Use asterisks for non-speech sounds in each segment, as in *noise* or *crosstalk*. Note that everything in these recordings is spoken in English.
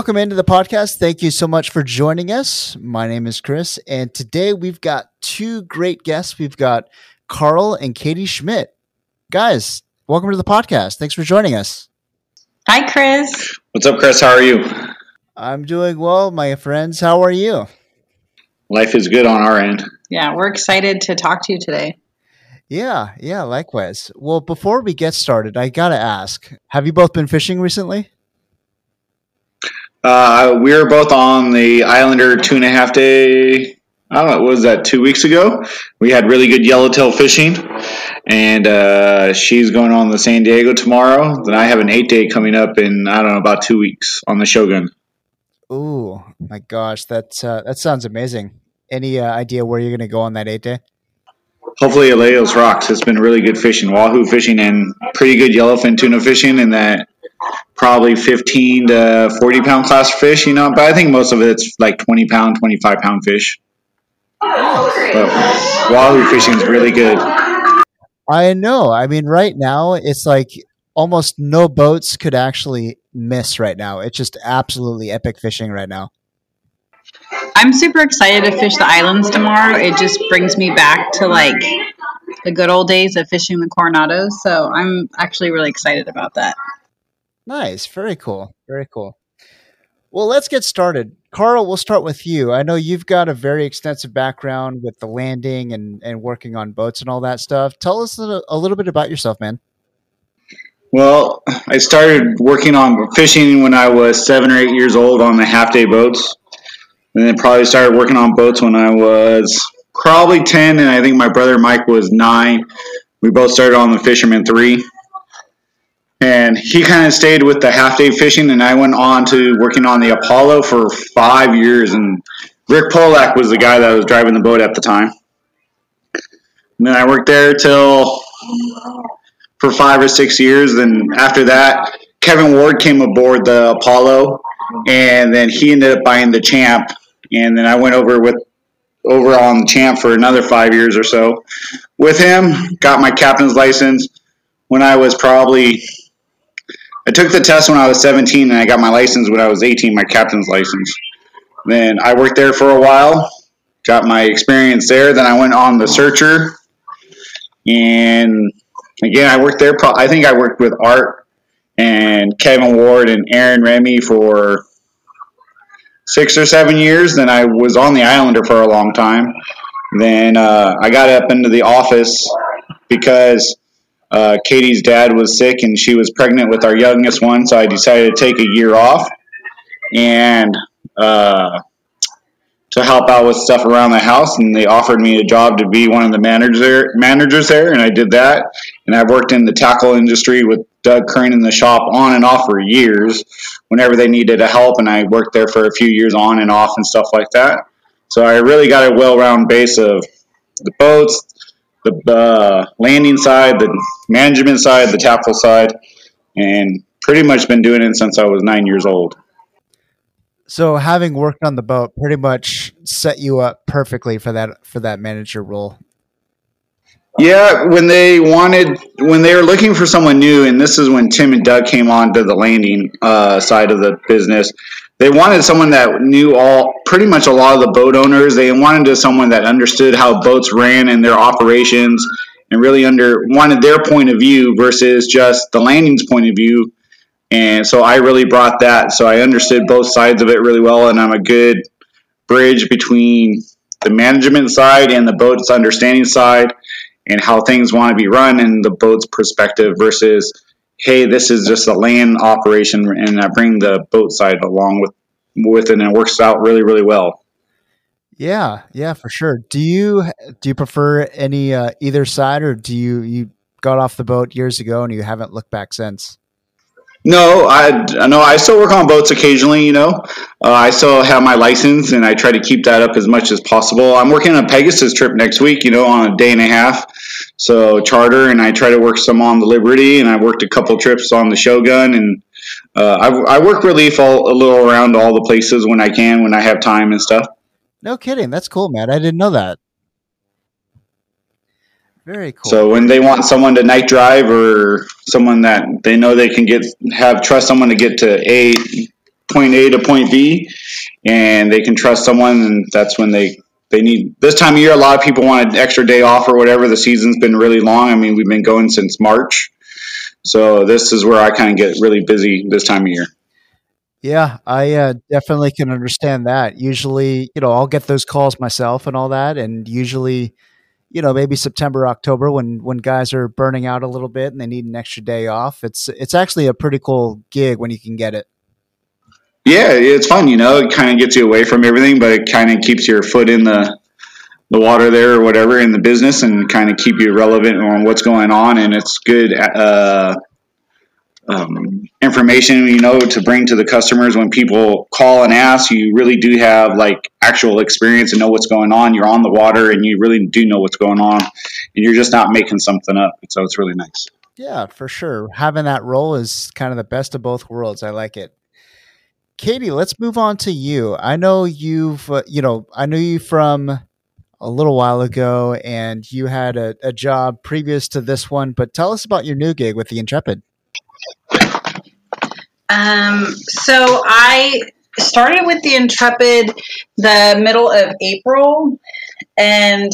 Welcome into the podcast. Thank you so much for joining us. My name is Chris, and today we've got two great guests. We've got Carl and Katie Schmidt. Guys, welcome to the podcast. Thanks for joining us. Hi, Chris. What's up, Chris? How are you? I'm doing well, my friends. How are you? Life is good on our end. Yeah, we're excited to talk to you today. Yeah, yeah, likewise. Well, before we get started, I got to ask have you both been fishing recently? Uh, we were both on the Islander two and a half day. I don't know, what was that two weeks ago? We had really good yellowtail fishing, and uh, she's going on the San Diego tomorrow. Then I have an eight day coming up in I don't know about two weeks on the Shogun. Oh my gosh, that uh, that sounds amazing. Any uh, idea where you're going to go on that eight day? Hopefully, Alejos Rocks. It's been really good fishing, wahoo fishing, and pretty good yellowfin tuna fishing, in that probably 15 to 40 pound class fish, you know, but I think most of it's like 20 pound, 25 pound fish. But wahoo fishing is really good. I know. I mean, right now it's like almost no boats could actually miss right now. It's just absolutely epic fishing right now. I'm super excited to fish the islands tomorrow. It just brings me back to like the good old days of fishing the Coronados. So I'm actually really excited about that. Nice. Very cool. Very cool. Well, let's get started. Carl, we'll start with you. I know you've got a very extensive background with the landing and, and working on boats and all that stuff. Tell us a, a little bit about yourself, man. Well, I started working on fishing when I was seven or eight years old on the half day boats. And then probably started working on boats when I was probably 10, and I think my brother Mike was nine. We both started on the Fisherman 3. And he kind of stayed with the half day fishing, and I went on to working on the Apollo for five years. And Rick Polak was the guy that was driving the boat at the time. And then I worked there till for five or six years. Then after that, Kevin Ward came aboard the Apollo, and then he ended up buying the Champ. And then I went over with over on the Champ for another five years or so with him. Got my captain's license when I was probably. I took the test when I was 17, and I got my license when I was 18. My captain's license. Then I worked there for a while, got my experience there. Then I went on the Searcher, and again I worked there. I think I worked with Art and Kevin Ward and Aaron Remy for six or seven years. Then I was on the Islander for a long time. Then uh, I got up into the office because uh, Katie's dad was sick and she was pregnant with our youngest one. So I decided to take a year off and uh, to help out with stuff around the house. And they offered me a job to be one of the managers there, managers there, and I did that. And I've worked in the tackle industry with Doug Crane in the shop on and off for years whenever they needed a help, and I worked there for a few years on and off and stuff like that. So I really got a well-rounded base of the boats, the uh, landing side, the management side, the tackle side, and pretty much been doing it since I was nine years old. So having worked on the boat pretty much set you up perfectly for that for that manager role. Yeah, when they wanted, when they were looking for someone new, and this is when Tim and Doug came on to the landing uh, side of the business, they wanted someone that knew all, pretty much a lot of the boat owners. They wanted someone that understood how boats ran and their operations, and really under wanted their point of view versus just the landing's point of view. And so I really brought that. So I understood both sides of it really well, and I'm a good bridge between the management side and the boat's understanding side and how things want to be run and the boat's perspective versus hey this is just a land operation and i bring the boat side along with with it and it works out really really well yeah yeah for sure do you do you prefer any uh, either side or do you you got off the boat years ago and you haven't looked back since no, I no, I still work on boats occasionally. You know, uh, I still have my license, and I try to keep that up as much as possible. I'm working on a Pegasus trip next week. You know, on a day and a half, so charter, and I try to work some on the Liberty, and I worked a couple trips on the Shogun, and uh, I, I work relief all, a little around all the places when I can, when I have time and stuff. No kidding, that's cool, man. I didn't know that. Very cool. So when they want someone to night drive or someone that they know they can get have trust someone to get to a point A to point B, and they can trust someone, and that's when they they need this time of year. A lot of people want an extra day off or whatever. The season's been really long. I mean, we've been going since March, so this is where I kind of get really busy this time of year. Yeah, I uh, definitely can understand that. Usually, you know, I'll get those calls myself and all that, and usually, you know, maybe September, October when when guys are burning out a little bit and they need an extra day off. It's it's actually a pretty cool gig when you can get it. Yeah, it's fun. You know, it kind of gets you away from everything, but it kind of keeps your foot in the the water there or whatever in the business, and kind of keep you relevant on what's going on. And it's good. Uh, um, information you know to bring to the customers when people call and ask you really do have like actual experience and know what's going on you're on the water and you really do know what's going on and you're just not making something up so it's really nice yeah for sure having that role is kind of the best of both worlds i like it katie let's move on to you. I know you've uh, you know i knew you from a little while ago and you had a, a job previous to this one but tell us about your new gig with the intrepid. Um, so I started with the Intrepid the middle of April, and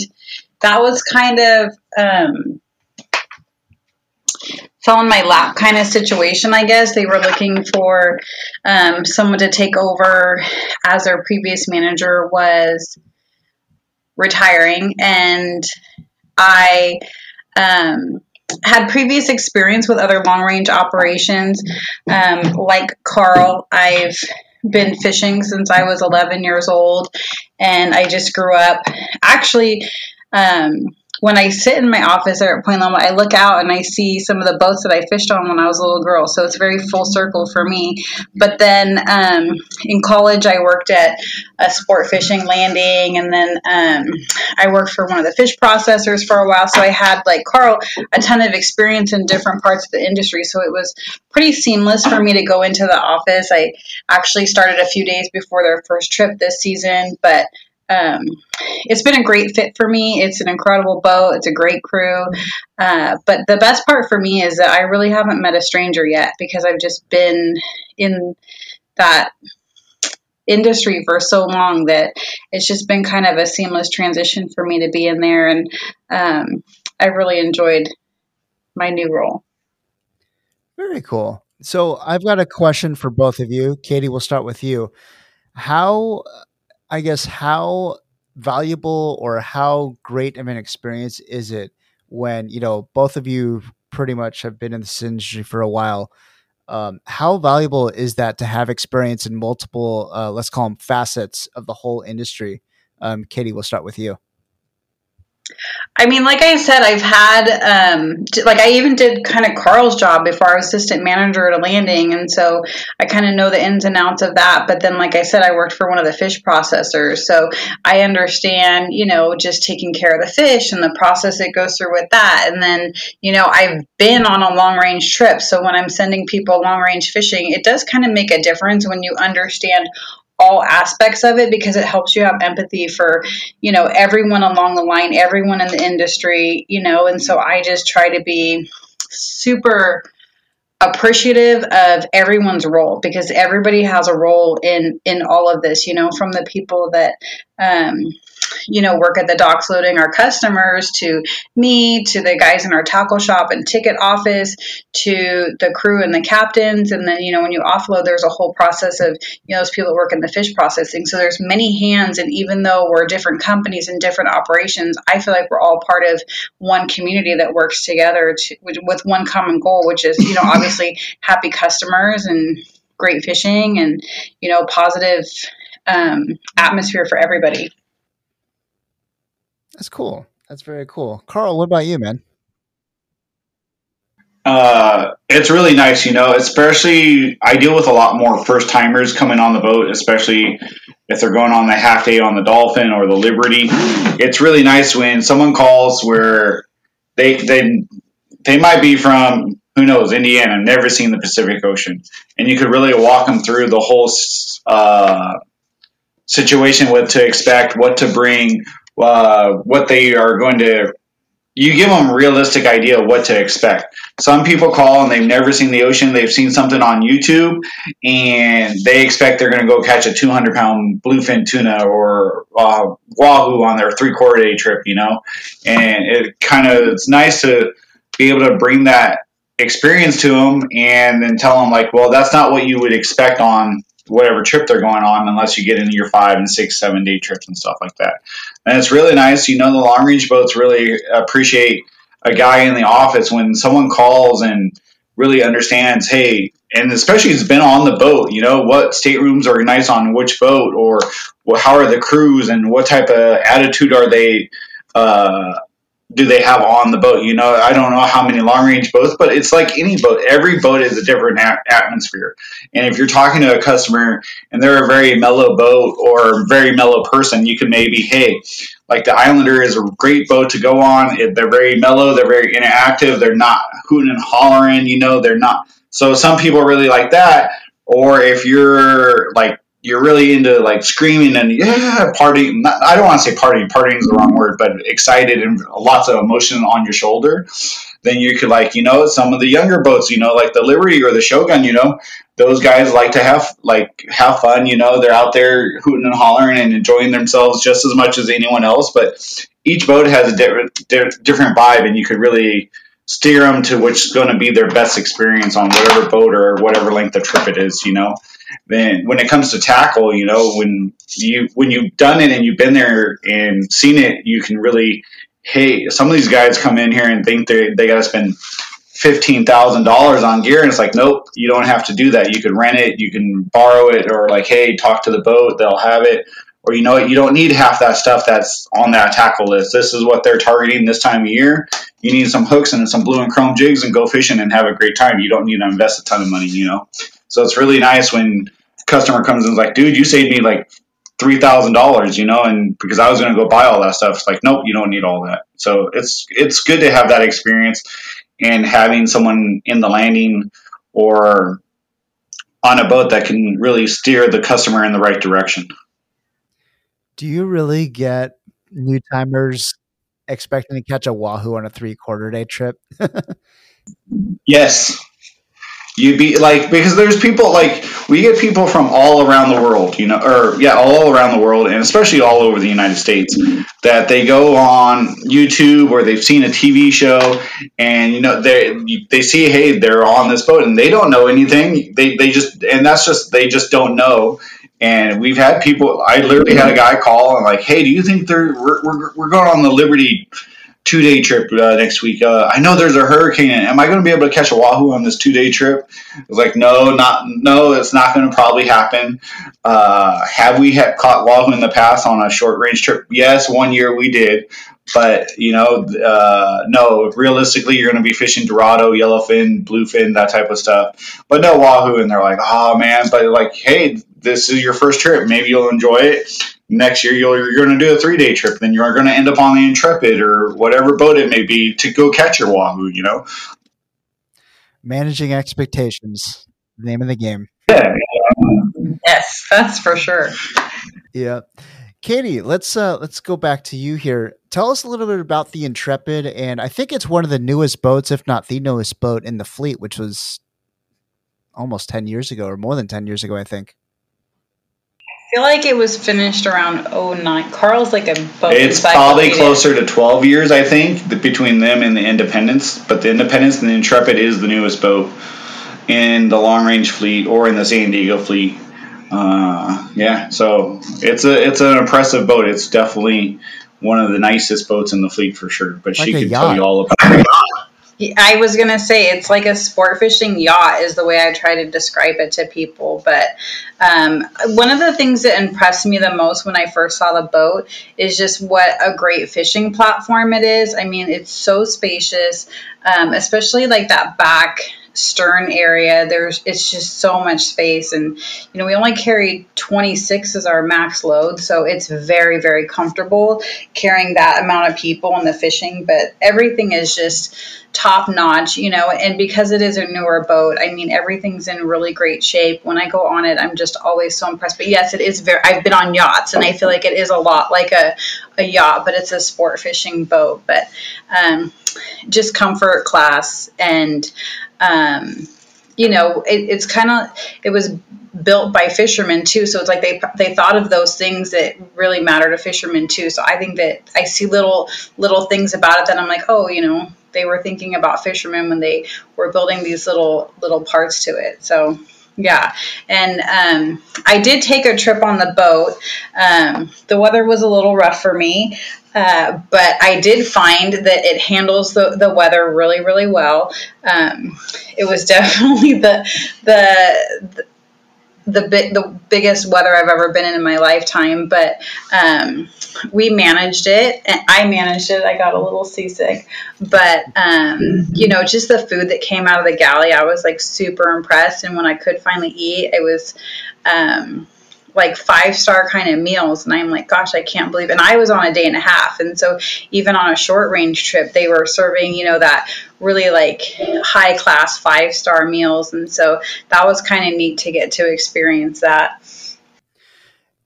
that was kind of um, fell in my lap kind of situation, I guess. They were looking for um, someone to take over as their previous manager was retiring, and I um, had previous experience with other long range operations. Um, like Carl, I've been fishing since I was 11 years old, and I just grew up actually. Um, when I sit in my office there at Point Loma, I look out and I see some of the boats that I fished on when I was a little girl. So it's very full circle for me. But then um, in college, I worked at a sport fishing landing, and then um, I worked for one of the fish processors for a while. So I had, like Carl, a ton of experience in different parts of the industry. So it was pretty seamless for me to go into the office. I actually started a few days before their first trip this season, but um, it's been a great fit for me. It's an incredible boat. It's a great crew. Uh, but the best part for me is that I really haven't met a stranger yet because I've just been in that industry for so long that it's just been kind of a seamless transition for me to be in there. And um, I really enjoyed my new role. Very cool. So I've got a question for both of you. Katie, we'll start with you. How I guess how valuable or how great of an experience is it when you know both of you pretty much have been in this industry for a while um, how valuable is that to have experience in multiple uh, let's call them facets of the whole industry? Um, katie we'll start with you I mean, like I said, I've had, um, like, I even did kind of Carl's job before I was assistant manager at a landing. And so I kind of know the ins and outs of that. But then, like I said, I worked for one of the fish processors. So I understand, you know, just taking care of the fish and the process that goes through with that. And then, you know, I've been on a long range trip. So when I'm sending people long range fishing, it does kind of make a difference when you understand all aspects of it because it helps you have empathy for you know everyone along the line everyone in the industry you know and so i just try to be super appreciative of everyone's role because everybody has a role in in all of this you know from the people that um you know, work at the docks loading our customers to me, to the guys in our tackle shop and ticket office, to the crew and the captains. And then, you know, when you offload, there's a whole process of, you know, those people that work in the fish processing. So there's many hands. And even though we're different companies and different operations, I feel like we're all part of one community that works together to, with one common goal, which is, you know, *laughs* obviously happy customers and great fishing and, you know, positive um, atmosphere for everybody. That's cool. That's very cool. Carl, what about you, man? Uh, it's really nice, you know, especially I deal with a lot more first timers coming on the boat, especially if they're going on the half day on the Dolphin or the Liberty. It's really nice when someone calls where they they they might be from who knows Indiana, never seen the Pacific Ocean, and you could really walk them through the whole uh, situation, what to expect, what to bring, uh, what they are going to. You give them realistic idea of what to expect. some people call and they've never seen the ocean. They've seen something on YouTube and they expect they're going to go catch a 200 pound bluefin tuna or uh, wahoo on their three quarter day trip, you know. And it kind of it's nice to be able to bring that experience to them and then tell them like, well, that's not what you would expect on whatever trip they're going on unless you get into your five and six, seven day trips and stuff like that. And it's really nice. You know, the long range boats really appreciate a guy in the office when someone calls and really understands, hey, and especially has been on the boat, you know, what staterooms are nice on which boat or how are the crews and what type of attitude are they uh, do they have on the boat? You know, I don't know how many long range boats, but it's like any boat. Every boat is a different a- atmosphere. And if you're talking to a customer and they're a very mellow boat or very mellow person, you can maybe, hey, like the Islander is a great boat to go on. They're very mellow. They're very interactive. They're not hooting and hollering. You know, they're not. So some people really like that. Or if you're like you're really into like screaming and yeah, partying. I don't want to say partying. Partying is the wrong word, but excited and lots of emotion on your shoulder. Then you could like you know some of the younger boats, you know, like the Liberty or the Shogun. You know, those guys like to have like have fun. You know, they're out there hooting and hollering and enjoying themselves just as much as anyone else. But each boat has a different different vibe, and you could really steer them to which is going to be their best experience on whatever boat or whatever length of trip it is. You know then when it comes to tackle, you know, when you when you've done it and you've been there and seen it, you can really hey, some of these guys come in here and think they they got to spend fifteen thousand dollars on gear, and it's like, nope, you don't have to do that. You can rent it, you can borrow it, or like, hey, talk to the boat, they'll have it. Or you know what, you don't need half that stuff that's on that tackle list. This is what they're targeting this time of year. You need some hooks and some blue and chrome jigs and go fishing and have a great time. You don't need to invest a ton of money, you know. So it's really nice when customer comes and is like, dude, you saved me like three thousand dollars, you know, and because I was going to go buy all that stuff, it's like, nope, you don't need all that. So it's it's good to have that experience and having someone in the landing or on a boat that can really steer the customer in the right direction. Do you really get new timers expecting to catch a wahoo on a three quarter day trip? *laughs* yes, You'd be like because there's people like we get people from all around the world, you know, or yeah, all around the world, and especially all over the United States, that they go on YouTube or they've seen a TV show, and you know they they see hey they're on this boat and they don't know anything. They they just and that's just they just don't know. And we've had people. I literally had a guy call and like, hey, do you think they're we're, we're, we're going on the Liberty two day trip uh, next week. Uh, I know there's a hurricane. Am I going to be able to catch a wahoo on this two day trip? I was like, no, not no, it's not going to probably happen. Uh, have we had caught wahoo in the past on a short range trip? Yes, one year we did. But you know, uh, no. Realistically, you're going to be fishing Dorado, yellowfin, bluefin, that type of stuff. But no wahoo, and they're like, oh man. But like, hey, this is your first trip. Maybe you'll enjoy it next year you are going to do a three day trip. Then you're going to end up on the Intrepid or whatever boat it may be to go catch your wahoo. You know, managing expectations, name of the game. Yeah. Yes, that's for sure. Yeah. Katie, let's uh, let's go back to you here. Tell us a little bit about the Intrepid, and I think it's one of the newest boats, if not the newest boat in the fleet, which was almost ten years ago, or more than ten years ago, I think feel like it was finished around 09. Carl's like a boat. It's probably closer to 12 years, I think, between them and the Independence. But the Independence and the Intrepid is the newest boat in the long range fleet or in the San Diego fleet. Uh, yeah, so it's a it's an impressive boat. It's definitely one of the nicest boats in the fleet for sure. But like she can tell you all about it. I was gonna say it's like a sport fishing yacht is the way I try to describe it to people. But um, one of the things that impressed me the most when I first saw the boat is just what a great fishing platform it is. I mean, it's so spacious, um, especially like that back stern area there's it's just so much space and you know we only carry 26 as our max load so it's very very comfortable carrying that amount of people in the fishing but everything is just top notch you know and because it is a newer boat i mean everything's in really great shape. When i go on it i'm just always so impressed. But yes it is very i've been on yachts and i feel like it is a lot like a, a yacht but it's a sport fishing boat. But um just comfort class and um, you know it, it's kind of it was built by fishermen too so it's like they they thought of those things that really matter to fishermen too. So i think that i see little little things about it that i'm like oh you know they were thinking about fishermen when they were building these little little parts to it so yeah, and um, I did take a trip on the boat. Um, the weather was a little rough for me, uh, but I did find that it handles the, the weather really, really well. Um, it was *laughs* definitely the the the big the biggest weather I've ever been in in my lifetime. But um, we managed it, and I managed it. I got a little seasick, but um, you know, just the food that came out of the galley, I was like super impressed. And when I could finally eat, it was. Um, like five star kind of meals and i'm like gosh i can't believe and i was on a day and a half and so even on a short range trip they were serving you know that really like high class five star meals and so that was kind of neat to get to experience that.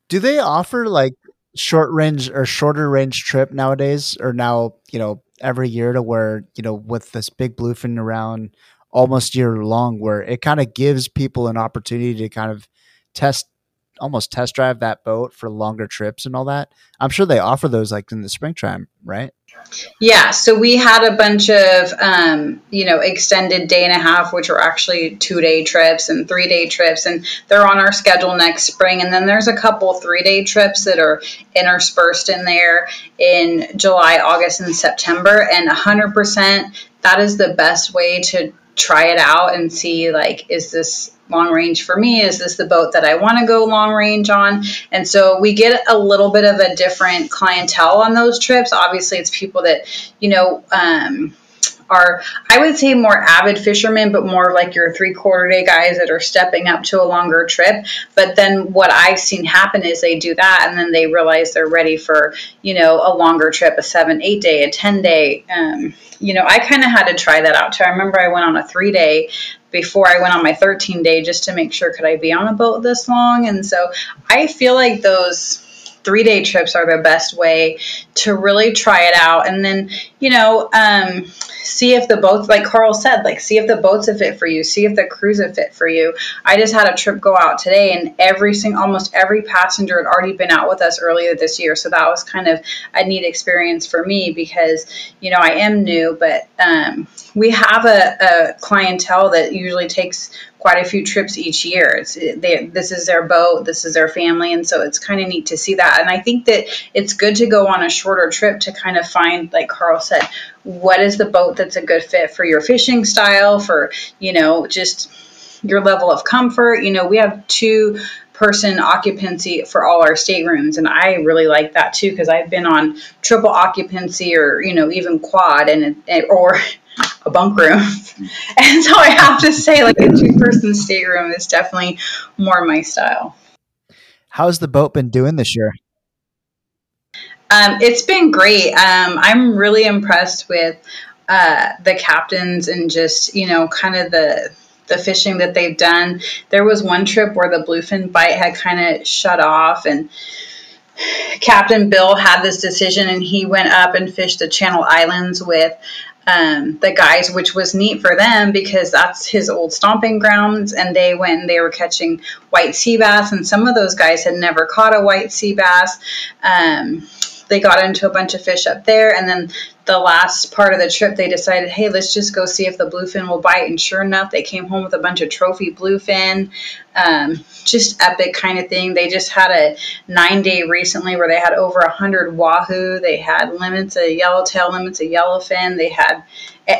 Do they offer like short range or shorter range trip nowadays or now you know every year to where you know with this big bluefin around almost year long where it kind of gives people an opportunity to kind of test almost test drive that boat for longer trips and all that. I'm sure they offer those like in the springtime, right? Yeah, so we had a bunch of, um, you know, extended day and a half, which were actually two day trips and three day trips, and they're on our schedule next spring. And then there's a couple three day trips that are interspersed in there in July, August, and September. And 100%, that is the best way to try it out and see, like, is this long range for me? Is this the boat that I want to go long range on? And so we get a little bit of a different clientele on those trips. Obviously, it's people that, you know, um, are, I would say, more avid fishermen, but more like your three quarter day guys that are stepping up to a longer trip. But then what I've seen happen is they do that and then they realize they're ready for, you know, a longer trip, a seven, eight day, a 10 day. Um, you know, I kind of had to try that out too. I remember I went on a three day before I went on my 13 day just to make sure could I be on a boat this long. And so I feel like those three day trips are the best way to really try it out. And then, you know, um, see if the boats, like Carl said, like see if the boat's a fit for you, see if the crew's a fit for you. I just had a trip go out today, and every single, almost every passenger had already been out with us earlier this year. So that was kind of a neat experience for me because, you know, I am new, but um, we have a, a clientele that usually takes quite a few trips each year. It's, they, this is their boat, this is their family, and so it's kind of neat to see that. And I think that it's good to go on a shorter trip to kind of find, like Carl said, what is the boat that's a good fit for your fishing style, for you know, just your level of comfort. You know, we have two person occupancy for all our staterooms and i really like that too because i've been on triple occupancy or you know even quad and or *laughs* a bunk room. *laughs* and so I have to say, like a two person stateroom is definitely more my style. How's the boat been doing this year? Um, it's been great. Um, I'm really impressed with uh, the captains and just you know kind of the the fishing that they've done. There was one trip where the bluefin bite had kind of shut off and. Captain Bill had this decision and he went up and fished the Channel Islands with um, the guys, which was neat for them because that's his old stomping grounds. And they went and they were catching white sea bass, and some of those guys had never caught a white sea bass. Um, they got into a bunch of fish up there, and then the last part of the trip, they decided, hey, let's just go see if the bluefin will bite. And sure enough, they came home with a bunch of trophy bluefin. Um, just epic kind of thing. They just had a nine day recently where they had over a hundred wahoo. They had limits of yellowtail, limits of yellowfin. They had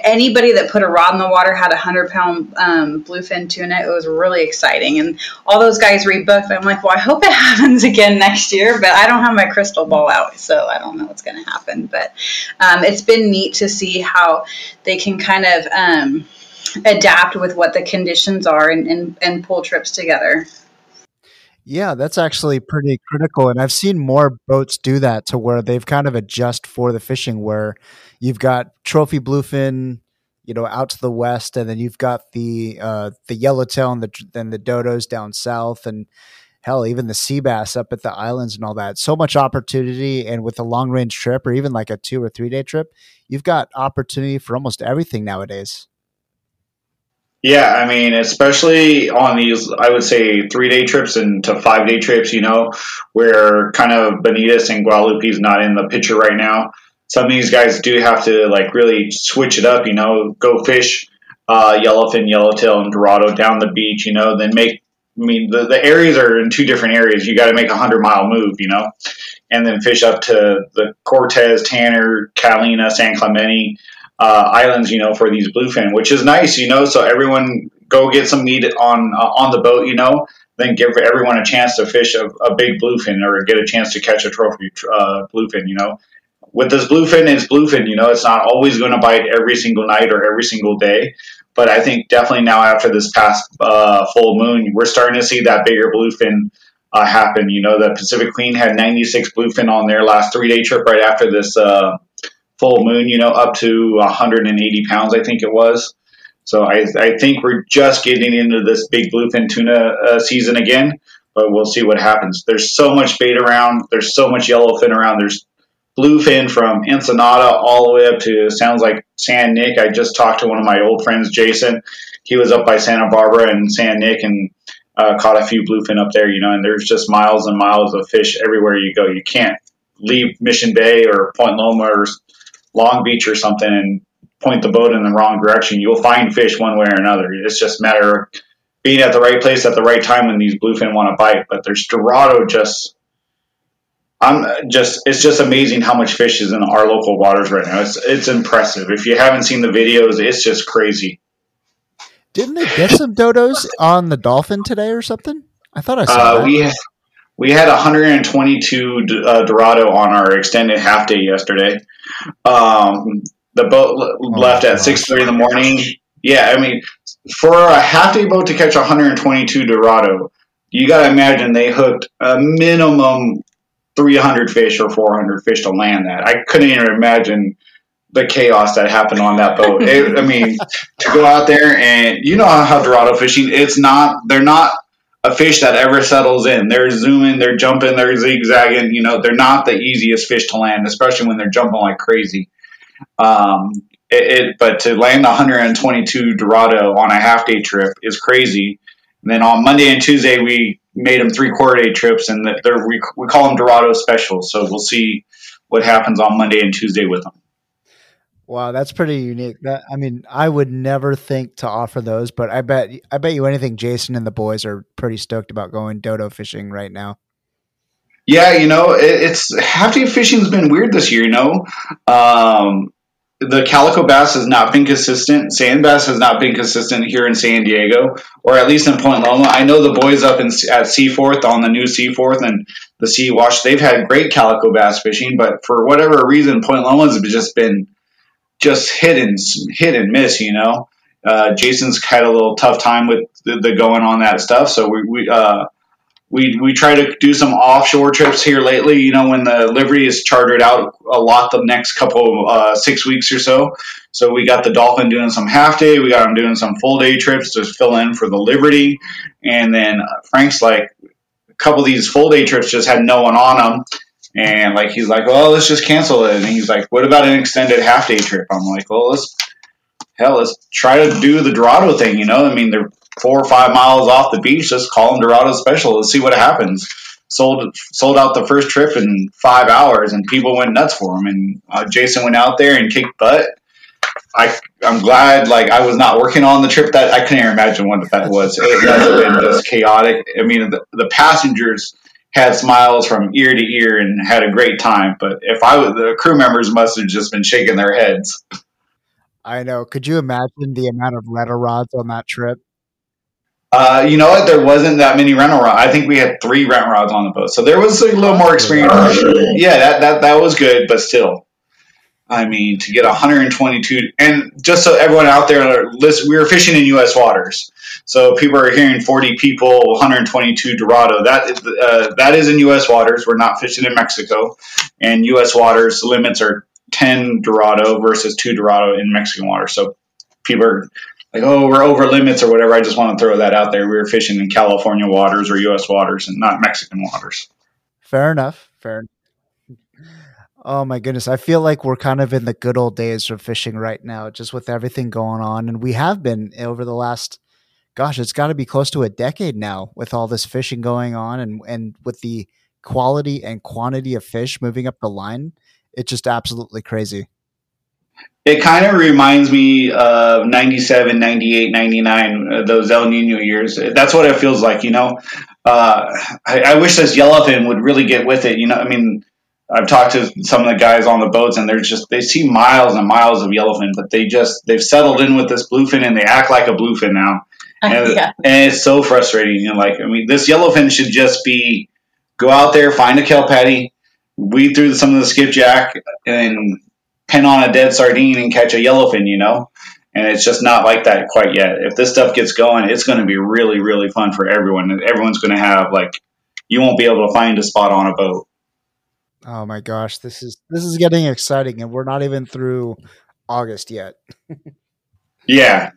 anybody that put a rod in the water had a hundred pound um, bluefin tuna. It was really exciting, and all those guys rebooked. I'm like, well, I hope it *laughs* happens again next year, but I don't have my crystal ball out, so I don't know what's going to happen. But um, it's been neat to see how they can kind of um, adapt with what the conditions are and, and, and pull trips together. Yeah, that's actually pretty critical. And I've seen more boats do that to where they've kind of adjust for the fishing where you've got trophy bluefin, you know, out to the west, and then you've got the uh, the yellowtail and the and the dodos down south, and hell, even the sea bass up at the islands and all that. So much opportunity. And with a long range trip or even like a two or three day trip, you've got opportunity for almost everything nowadays. Yeah, I mean, especially on these, I would say three day trips and to five day trips, you know, where kind of Benitos and Guadalupe is not in the picture right now. Some of these guys do have to like really switch it up, you know, go fish uh, yellowfin, yellowtail, and dorado down the beach, you know, then make I mean, the, the areas are in two different areas. You got to make a hundred mile move, you know, and then fish up to the Cortez, Tanner, Catalina, San Clemente uh, islands, you know, for these bluefin, which is nice, you know. So everyone go get some meat on uh, on the boat, you know. Then give everyone a chance to fish a, a big bluefin or get a chance to catch a trophy uh, bluefin, you know. With this bluefin, it's bluefin, you know. It's not always going to bite every single night or every single day. But I think definitely now after this past uh, full moon, we're starting to see that bigger bluefin uh, happen. You know, the Pacific Queen had 96 bluefin on their last three day trip right after this uh, full moon. You know, up to 180 pounds, I think it was. So I, I think we're just getting into this big bluefin tuna uh, season again, but we'll see what happens. There's so much bait around. There's so much yellowfin around. There's bluefin from Ensenada all the way up to sounds like San Nick. I just talked to one of my old friends, Jason. He was up by Santa Barbara and San Nick and uh, caught a few bluefin up there, you know, and there's just miles and miles of fish everywhere you go. You can't leave Mission Bay or Point Loma or Long Beach or something and point the boat in the wrong direction. You'll find fish one way or another. It's just a matter of being at the right place at the right time when these bluefin want to bite. But there's Dorado just I'm just it's just amazing how much fish is in our local waters right now. It's it's impressive. If you haven't seen the videos, it's just crazy. Didn't they get some dodos on the dolphin today or something? I thought I saw uh, that. We had, we had 122 uh, Dorado on our extended half day yesterday. Um, the boat oh left at 6:30 in the morning. Yeah, I mean, for a half day boat to catch 122 Dorado, you got to imagine they hooked a minimum 300 fish or 400 fish to land that. I couldn't even imagine the chaos that happened on that boat. It, I mean, to go out there and you know how Dorado fishing, it's not, they're not a fish that ever settles in. They're zooming, they're jumping, they're zigzagging. You know, they're not the easiest fish to land, especially when they're jumping like crazy. Um, it, it, but to land 122 Dorado on a half day trip is crazy. And then on Monday and Tuesday, we made them three quarter day trips, and they're, we, we call them Dorado specials. So we'll see what happens on Monday and Tuesday with them. Wow, that's pretty unique. That I mean, I would never think to offer those, but I bet I bet you anything Jason and the boys are pretty stoked about going dodo fishing right now. Yeah, you know, it, it's half day fishing's been weird this year. You know, um, the calico bass has not been consistent. Sand bass has not been consistent here in San Diego, or at least in Point Loma. I know the boys up in at Seaforth on the new Seaforth and the Sea Watch, they've had great calico bass fishing, but for whatever reason, Point Loma's just been just hit and hit and miss. You know, uh, Jason's had a little tough time with the, the going on that stuff, so we, we uh, we we try to do some offshore trips here lately. You know, when the Liberty is chartered out a lot the next couple uh, six weeks or so. So we got the Dolphin doing some half day. We got him doing some full day trips to fill in for the Liberty, and then Frank's like a couple of these full day trips just had no one on them. And like he's like, well, let's just cancel it. And he's like, what about an extended half day trip? I'm like, well, let's hell, let's try to do the Dorado thing. You know, I mean, they're four or five miles off the beach. Just call them Dorado Special. Let's see what happens. Sold sold out the first trip in five hours, and people went nuts for him. And uh, Jason went out there and kicked butt. I I'm glad like I was not working on the trip that I couldn't even imagine what that was. It must have been just chaotic. I mean, the, the passengers had smiles from ear to ear and had a great time. But if I was the crew members must have just been shaking their heads. I know. Could you imagine the amount of letter rods on that trip? Uh, you know what? There wasn't that many rental rods. I think we had three rent rods on the boat, so there was a little more experience. Yeah, that that that was good, but still, I mean, to get 122, and just so everyone out there, listen, we were fishing in U.S. waters, so people are hearing 40 people, 122 Dorado. That is uh, that is in U.S. waters. We're not fishing in Mexico, and U.S. waters limits are 10 Dorado versus two Dorado in Mexican waters. So people are like, oh, we're over limits or whatever. I just want to throw that out there. We were fishing in California waters or U.S. waters and not Mexican waters. Fair enough. Fair. Oh my goodness. I feel like we're kind of in the good old days of fishing right now, just with everything going on. And we have been eh, over the last, gosh, it's got to be close to a decade now with all this fishing going on and, and with the quality and quantity of fish moving up the line. It's just absolutely crazy. It kind of reminds me of 97, 98, 99, uh, those El Nino years. That's what it feels like, you know? Uh, I, I wish this yellowfin would really get with it. You know, I mean, I've talked to some of the guys on the boats, and they're just they see miles and miles of yellowfin, but they just they've settled in with this bluefin, and they act like a bluefin now, *laughs* and, yeah. and it's so frustrating. You know, like I mean, this yellowfin should just be go out there, find a kelp patty, weed through some of the skipjack, and pin on a dead sardine and catch a yellowfin. You know, and it's just not like that quite yet. If this stuff gets going, it's going to be really, really fun for everyone. Everyone's going to have like you won't be able to find a spot on a boat. Oh my gosh, this is this is getting exciting, and we're not even through August yet. *laughs* yeah,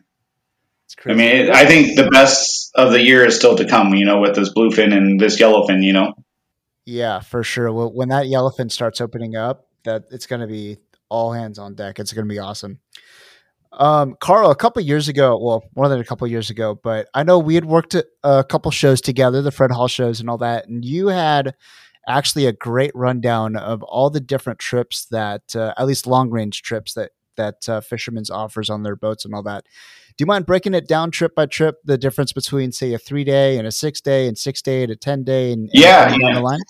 I mean, I think the best of the year is still to come. You know, with this bluefin and this yellowfin. You know. Yeah, for sure. Well, when that yellowfin starts opening up, that it's going to be all hands on deck. It's going to be awesome. Um, Carl, a couple years ago, well, more than a couple years ago, but I know we had worked a couple shows together, the Fred Hall shows and all that, and you had actually a great rundown of all the different trips that, uh, at least long range trips that that uh, Fisherman's offers on their boats and all that. Do you mind breaking it down trip by trip? The difference between say a three day and a six day, and six day and a ten day, and, yeah, and yeah. the line.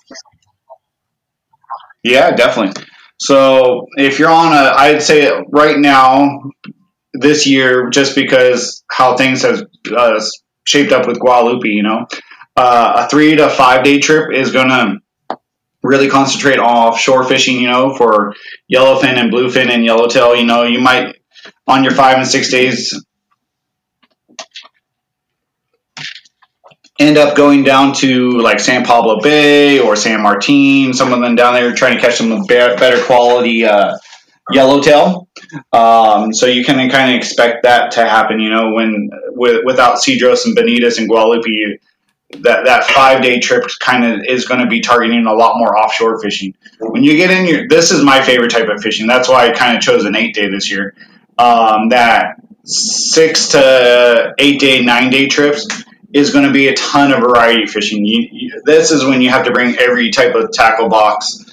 Yeah, definitely. So if you're on a, I'd say right now, this year, just because how things have uh, shaped up with Guadalupe, you know, uh, a three to five day trip is going to really concentrate on offshore fishing, you know, for yellowfin and bluefin and yellowtail. You know, you might on your five and six days end up going down to like San Pablo Bay or San Martin, some of them down there trying to catch some better quality uh, yellowtail. Um, so you can kind of expect that to happen, you know, when with, without Cedros and Benitos and Guadalupe, that that five day trip kind of is going to be targeting a lot more offshore fishing. When you get in your, this is my favorite type of fishing. That's why I kind of chose an eight day this year. Um, that six to eight day, nine day trips is going to be a ton of variety fishing. You, you, this is when you have to bring every type of tackle box,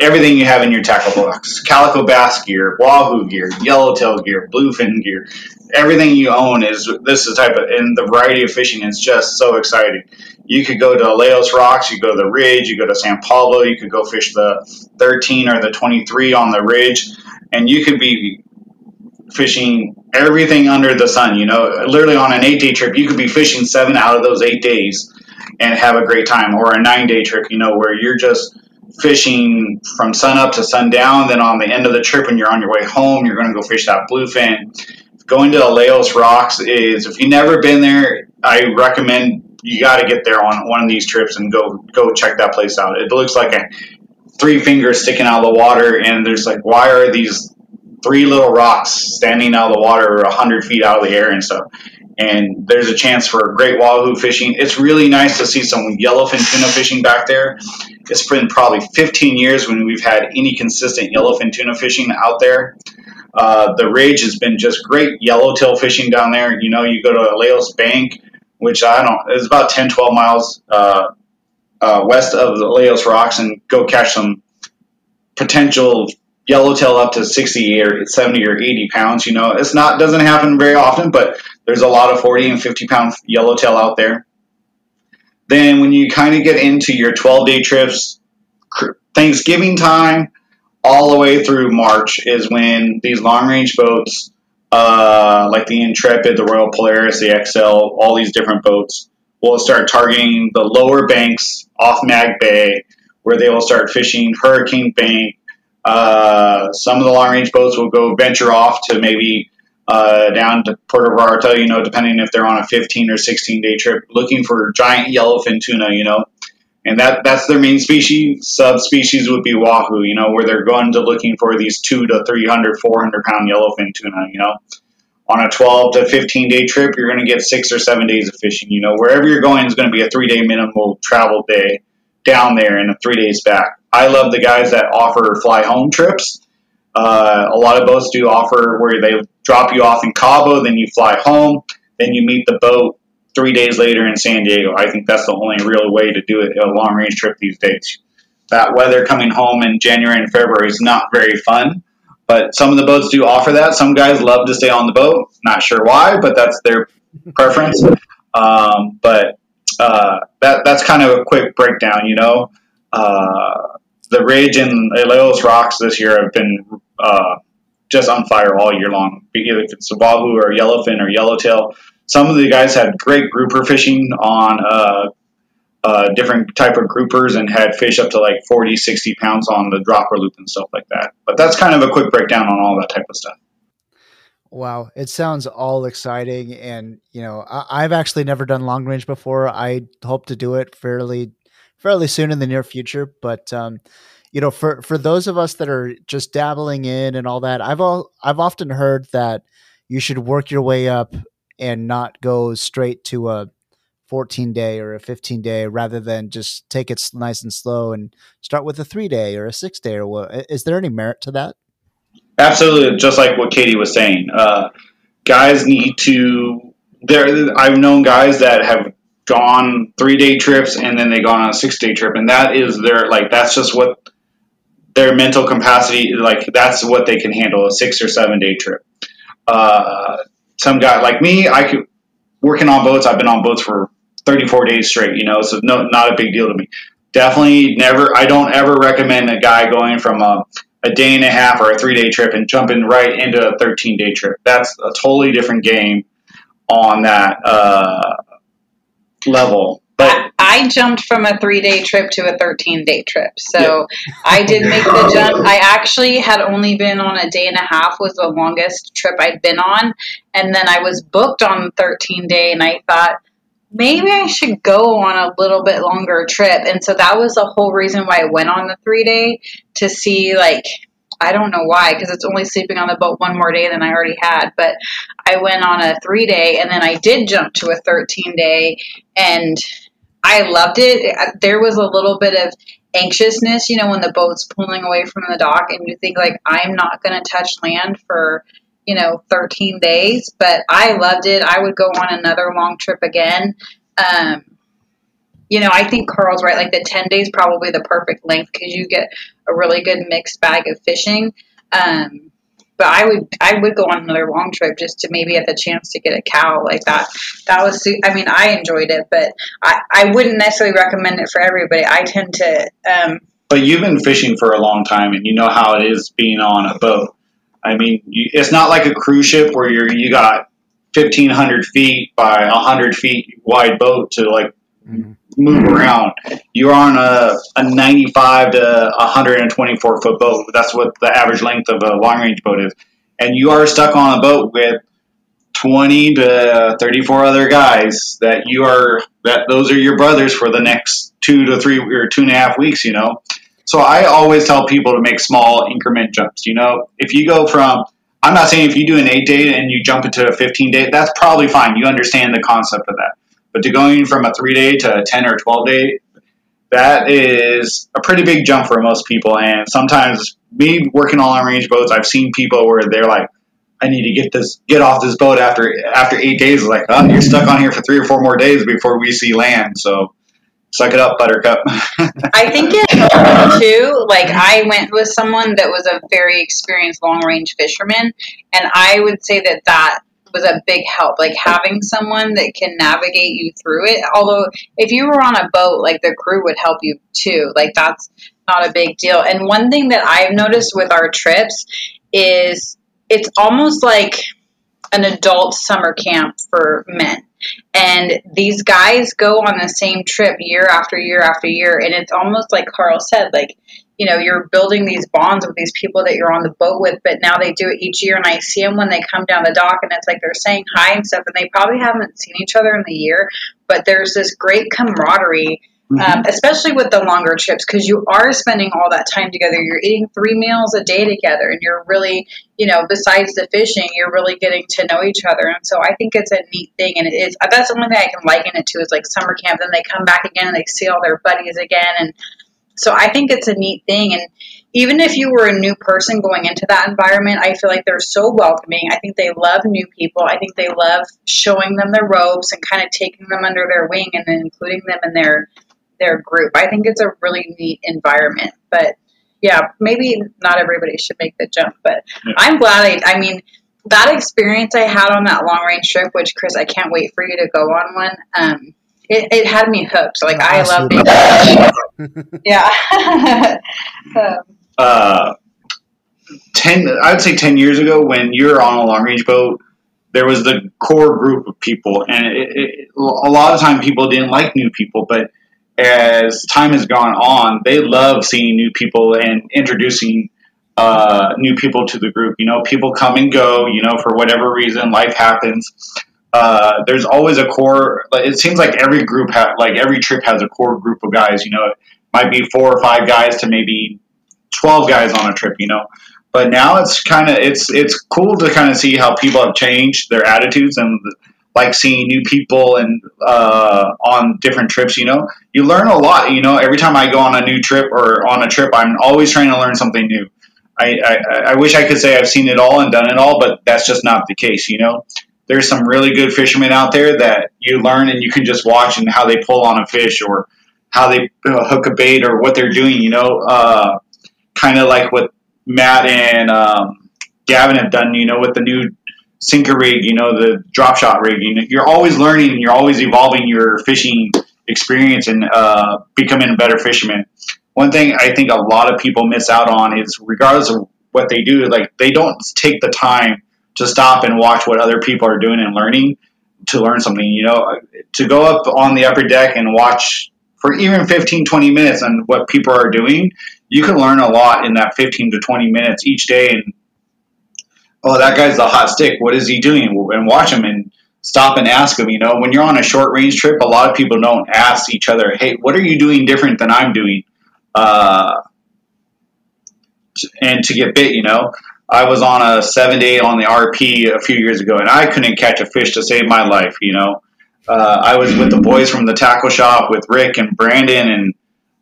everything you have in your tackle box: calico bass gear, wahoo gear, yellowtail gear, bluefin gear, everything you own is this is the type of and the variety of fishing is just so exciting. You could go to Alejos Rocks, you go to the Ridge, you go to San Pablo, you could go fish the 13 or the 23 on the Ridge, and you could be fishing everything under the sun. You know, literally on an eight day trip, you could be fishing seven out of those eight days and have a great time, or a nine day trip, you know, where you're just fishing from sun up to sundown. Then on the end of the trip, when you're on your way home, you're going to go fish that bluefin going to Alejos Rocks is if you've never been there, I recommend you got to get there on one of these trips and go go check that place out. It looks like a three fingers sticking out of the water, and there's like, why are these three little rocks standing out of the water, hundred feet out of the air and stuff? And there's a chance for great wahoo fishing. It's really nice to see some yellowfin tuna fishing back there. It's been probably 15 years when we've had any consistent yellowfin tuna fishing out there. Uh, the ridge has been just great yellowtail fishing down there. You know, you go to Alejos Bank, which I don't, is about 10, 12 miles uh, uh, west of the Alejos Rocks, and go catch some potential yellowtail up to 60 or 70 or 80 pounds. You know, it's not doesn't happen very often, but there's a lot of 40 and 50 pound yellowtail out there. Then when you kind of get into your 12 day trips, Thanksgiving time, all the way through March is when these long range boats, uh, like the Intrepid, the Royal Polaris, the Excel, all these different boats, will start targeting the lower banks off Mag Bay, where they will start fishing Hurricane Bank. Uh, some of the long range boats will go venture off to maybe uh, down to Puerto Vallarta, you know, depending if they're on a 15 or 16 day trip, looking for giant yellowfin tuna, you know and that that's their main species. Subspecies would be wahoo, you know, where they're going to looking for these two to 300, 400 pound yellowfin tuna, you know. on a 12 to 15 day trip, you're going to get six or seven days of fishing. You know, wherever you're going is going to be a three day minimal travel day down there and a three days back. I love the guys that offer fly home trips. Uh, a lot of boats do offer where they drop you off in Cabo, then you fly home, then you meet the boat three days later in San Diego. I think that's the only real way to do it a long range trip these days. That weather coming home in January and February is not very fun, but some of the boats do offer that. Some guys love to stay on the boat. Not sure why, but that's their preference. Um, but uh, that that's kind of a quick breakdown. You know, uh, the Ridge and Alejos rocks this year have been uh, just on fire all year long. Either if it's a wahoo or yellowfin or yellowtail. Some of the guys had great grouper fishing on uh, uh, different type of groupers and had fish up to like 40, 60 pounds on the dropper loop and stuff like that. But that's kind of a quick breakdown on all that type of stuff. Wow, it sounds all exciting, and you know, I, have actually never done long range before. I hope to do it fairly, fairly soon in the near future. But um, you know, for for those of us that are just dabbling in and all that, I've all I've often heard that you should work your way up and not go straight to a 14 day or a 15 day rather than just take it nice and slow and start with a three day or a six day or what is there any merit to that Absolutely, just like what Katie was saying. Uh, guys need to. There, I've known guys that have gone three day trips and then they gone on a six day trip, and that is their like that's just what their mental capacity like that's what they can handle a six or seven day trip. Uh, some guy like me, I could working on boats. I've been on boats for 34 days straight, you know, so no, not a big deal to me. Definitely never. I don't ever recommend a guy going from a a day and a half or a three day trip and jumping right into a 13 day trip. That's a totally different game on that uh, level. But I, jumped from a three day trip to a 13 day trip. So yeah. I did make the *laughs* jump. I actually had only been on a day and a half was the longest trip I'd been on. And then I was booked on 13 day and I thought, maybe I should go on a little bit longer trip. And so that was the whole reason why I went on the three day to see, like, I don't know why, because it's only sleeping on the boat one more day than I already had. But I went on a three day and then I did jump to a 13 day and I loved it. There was a little bit of anxiousness, you know, when the boat's pulling away from the dock and you think, like, I'm not going to touch land for you know, 13 days, but I loved it. I would go on another long trip again. Um, you know, I think Carl's right. Like the 10 days, probably the perfect length because you get a really good mixed bag of fishing. Um, but I would, I would go on another long trip just to maybe have the chance to get a cow like that. That was, I mean, I enjoyed it, but I, I wouldn't necessarily recommend it for everybody. I tend to, um, but you've been fishing for a long time and you know how it is being on a boat. I mean, it's not like a cruise ship where you're you got fifteen hundred feet by hundred feet wide boat to like mm-hmm. Move around. You're on a, a ninety five to hundred and twenty four foot boat. That's what the average length of a long range boat is, and you are stuck on a boat with 20 to 34 other guys that you are that those are your brothers for the next two to three or two and a half weeks you know so I always tell people to make small increment jumps. You know, if you go from, I'm not saying if you do an eight day and you jump into a 15 day, that's probably fine. You understand the concept of that. But to going from a three day to a 10 or 12 day, that is a pretty big jump for most people. And sometimes me working on long range boats, I've seen people where they're like, I need to get this, get off this boat after after eight days. Like, oh, you're stuck on here for three or four more days before we see land. So suck it up, Buttercup. *laughs* I think it too. Like I went with someone that was a very experienced long range fisherman, and I would say that that was a big help. Like having someone that can navigate you through it. Although if you were on a boat, like the crew would help you too. Like that's not a big deal. And one thing that I've noticed with our trips is it's almost like an adult summer camp for men and these guys go on the same trip year after year after year. And it's almost like Carl said, like, you know, you're building these bonds with these people that you're on the boat with, but now they do it each year. And I see them when they come down the dock and it's like they're saying hi and stuff. And they probably haven't seen each other in the year, but there's this great camaraderie um, especially with the longer trips because you are spending all that time together. You're eating three meals a day together, and you're really, you know, besides the fishing, you're really getting to know each other. And so I think it's a neat thing, and it's that's the only thing I can liken it to is like summer camp. Then they come back again and they see all their buddies again, and so I think it's a neat thing. And even if you were a new person going into that environment, I feel like they're so welcoming. I think they love new people. I think they love showing them the ropes and kind of taking them under their wing and then including them in their their group. I think it's a really neat environment. But yeah, maybe not everybody should make the jump, but yeah. I'm glad I I mean that experience I had on that long range trip, which Chris, I can't wait for you to go on one. Um, it, it had me hooked. Like I love being *laughs* yeah. *laughs* um, uh, ten, I would say ten years ago, when you're on a long range boat, there was the core group of people, and it, it, a lot of time people didn't like new people, but as time has gone on, they love seeing new people and introducing uh, new people to the group. You know, people come and go. You know, for whatever reason, life happens. Uh, there's always a core. It seems like every group, ha- like every trip, has a core group of guys. You know, it might be four or five guys to maybe 12 guys on a trip, you know. But now it's kind of it's it's cool to kind of see how people have changed their attitudes and like seeing new people and uh, on different trips. You know, you learn a lot. You know, every time I go on a new trip or on a trip, I'm always trying to learn something new. I, I, I wish I could say I've seen it all and done it all, but that's just not the case. You know, there's some really good fishermen out there that you learn and you can just watch and how they pull on a fish or how they uh, hook a bait or what they're doing. You know. Uh, kind of like what Matt and um, Gavin have done, you know, with the new sinker rig, you know, the drop shot rig. You know, you're always learning and you're always evolving your fishing experience and uh, becoming a better fisherman. One thing I think a lot of people miss out on is, regardless of what they do, like they don't take the time to stop and watch what other people are doing and learning to learn something. You know, to go up on the upper deck and watch for even 15, 20 minutes on what people are doing you can learn a lot in that 15 to 20 minutes each day. And oh, that guy's the hot stick. What is he doing? And watch him and stop and ask him. You know, when you're on a short range trip, a lot of people don't ask each other, "Hey, what are you doing different than I'm doing?" Uh, and to get bit, you know. I was on a seven day on the RP a few years ago, and I couldn't catch a fish to save my life. You know, uh, I was with the boys from the tackle shop with Rick and Brandon, and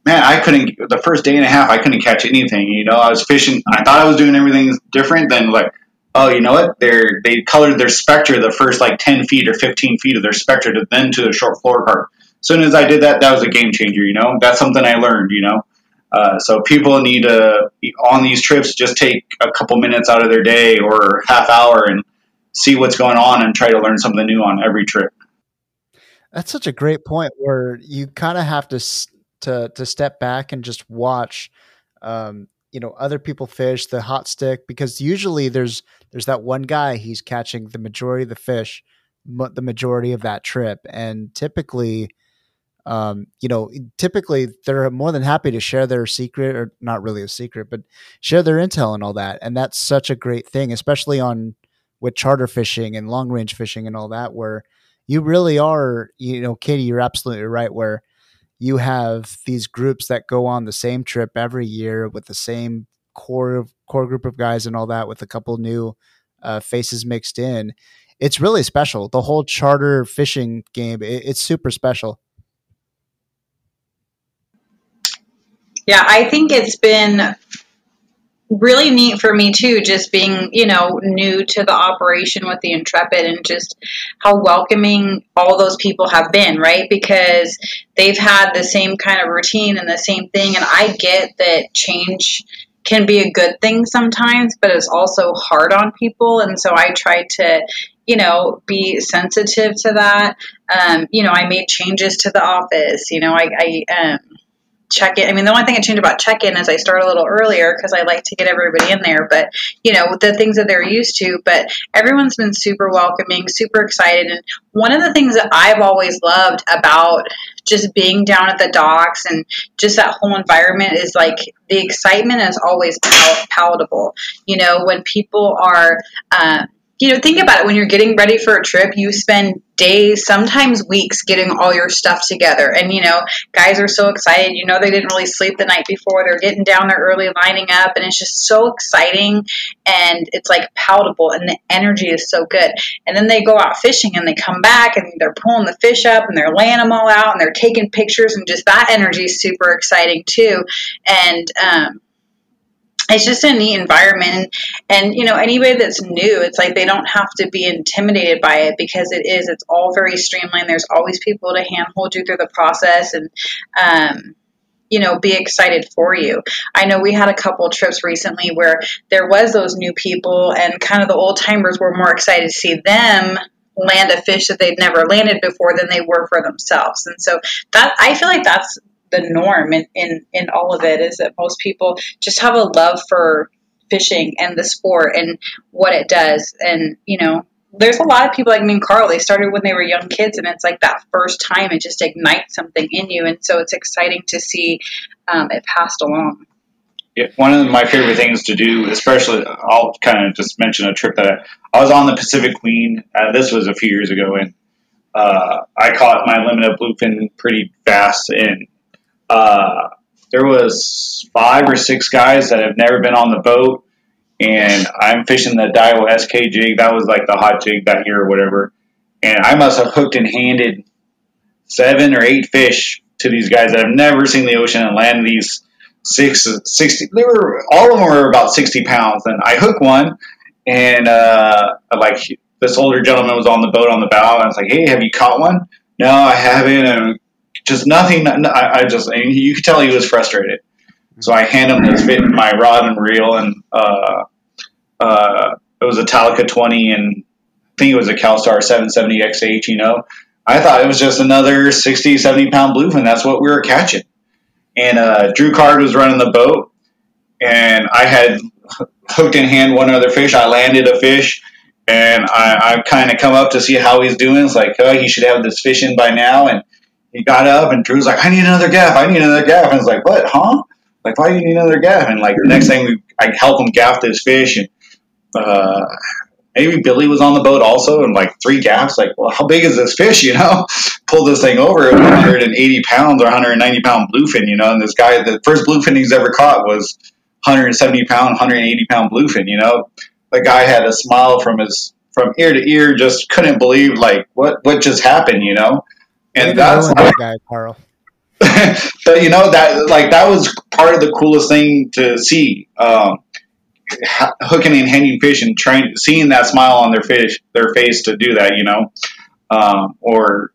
man, I couldn't. The first day and a half, I couldn't catch anything. You know, I was fishing. I thought I was doing everything different than like, oh, you know what? They're they colored their spectra the first like ten feet or fifteen feet of their spectra, to, then to the short fluorocarbon. As soon as I did that, that was a game changer. You know, that's something I learned. You know. Uh, so people need to on these trips just take a couple minutes out of their day or half hour and see what's going on and try to learn something new on every trip. That's such a great point where you kind of have to to to step back and just watch um, you know other people fish the hot stick because usually there's there's that one guy he's catching the majority of the fish the majority of that trip and typically um, you know typically they're more than happy to share their secret or not really a secret but share their intel and all that and that's such a great thing especially on with charter fishing and long range fishing and all that where you really are you know katie you're absolutely right where you have these groups that go on the same trip every year with the same core core group of guys and all that with a couple new uh, faces mixed in. It's really special. The whole charter fishing game it, it's super special yeah i think it's been really neat for me too, just being, you know, new to the operation with the Intrepid and just how welcoming all those people have been, right? Because they've had the same kind of routine and the same thing. And I get that change can be a good thing sometimes, but it's also hard on people. And so I try to, you know, be sensitive to that. Um, you know, I made changes to the office. You know, I, I um, check in. I mean, the only thing I changed about check in is I start a little earlier because I like to get everybody in there. But you know, the things that they're used to. But everyone's been super welcoming, super excited. And one of the things that I've always loved about just being down at the docks and just that whole environment is like the excitement is always pal- palatable. You know, when people are. Uh, you know, think about it. When you're getting ready for a trip, you spend days, sometimes weeks, getting all your stuff together. And, you know, guys are so excited. You know, they didn't really sleep the night before. They're getting down there early, lining up. And it's just so exciting. And it's like palatable. And the energy is so good. And then they go out fishing and they come back and they're pulling the fish up and they're laying them all out and they're taking pictures. And just that energy is super exciting, too. And, um, it's just a neat environment. And, you know anybody that's new it's like they don't have to be intimidated by it because it is it's all very streamlined. There's always people to hand hold you through the process and um, you know be excited for you. I know we had a couple trips recently where there was those new people and kind of the old timers were more excited to see them land a fish that they'd never landed before than they were for themselves. And so that i feel like that's the norm in, in, in all of it is that most people just have a love for fishing and the sport and what it does. And, you know, there's a lot of people like me and Carl, they started when they were young kids and it's like that first time it just ignites something in you. And so it's exciting to see um, it passed along. Yeah, one of my favorite things to do, especially, I'll kind of just mention a trip that I, I was on the Pacific Queen. Uh, this was a few years ago, and uh, I caught my limit of bluefin pretty fast. And uh, there was five or six guys that have never been on the boat, and I'm fishing the Daiwa SK jig. That was like the hot jig that year or whatever. And I must have hooked and handed seven or eight fish to these guys that have never seen the ocean and landed these six, 60, they were, all of them were about 60 pounds. And I hooked one and, uh, like this older gentleman was on the boat on the bow and I was like, Hey, have you caught one? No, I haven't. And just nothing. I, I just you could tell he was frustrated. So I hand him this bit my rod and reel, and uh, uh, it was a Talica 20, and I think it was a Calstar 770 XH. You know, I thought it was just another 60, 70 pound bluefin. That's what we were catching. And uh, Drew Card was running the boat, and I had hooked in hand one other fish. I landed a fish, and I, I kind of come up to see how he's doing. It's like, oh, he should have this fish in by now, and he got up and Drew's like, I need another gaff. I need another gaff. And was like, what, huh? Like, why do you need another gaff? And like the next thing we, I help him gaff this fish and, uh, maybe Billy was on the boat also and like three gaffs. Like, well, how big is this fish? *laughs* You know, pull this thing over 180 pounds or 190 pound bluefin, you know, and this guy, the first bluefin he's ever caught was 170 pound, 180 pound bluefin, you know, the guy had a smile from his, from ear to ear, just couldn't believe like what, what just happened, you know? And that's like, that guy, Carl. *laughs* but you know that like that was part of the coolest thing to see. Um, hooking and hanging fish and trying seeing that smile on their fish their face to do that, you know, um, or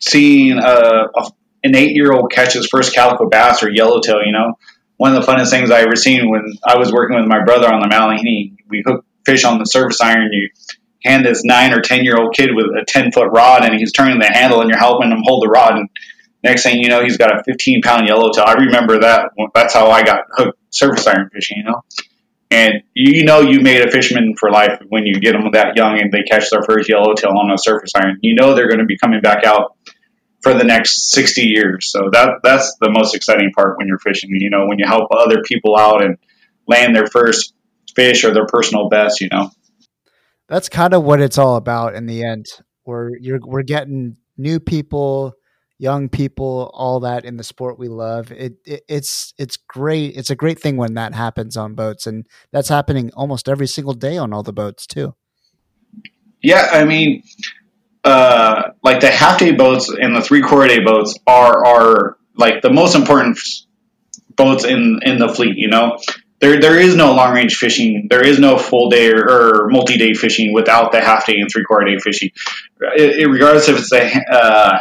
seeing a, a, an eight year old catch his first calico bass or yellowtail, you know. One of the funnest things I ever seen when I was working with my brother on the Malihini, we hooked fish on the surface iron. You hand this nine or ten year old kid with a ten foot rod and he's turning the handle and you're helping him hold the rod and next thing you know he's got a 15 pound yellowtail i remember that that's how i got hooked surface iron fishing you know? And you know you made a fisherman for life when you get them that young and they catch their first yellowtail on a surface iron. You know they're going to be coming back out for the next 60 years. So that that's the most exciting part when you're fishing you know when you help other people out and land their first fish or their personal best you know that's kind of what it's all about in the end. We're you're we're getting new people, young people, all that in the sport we love. It, it, it's it's great. It's a great thing when that happens on boats, and that's happening almost every single day on all the boats too. Yeah, I mean, uh, like the half day boats and the three quarter day boats are are like the most important boats in in the fleet. You know, there there is no long range fishing. There is no full day or, or multi day fishing without the half day and three quarter day fishing. It, it, regardless if it's the uh,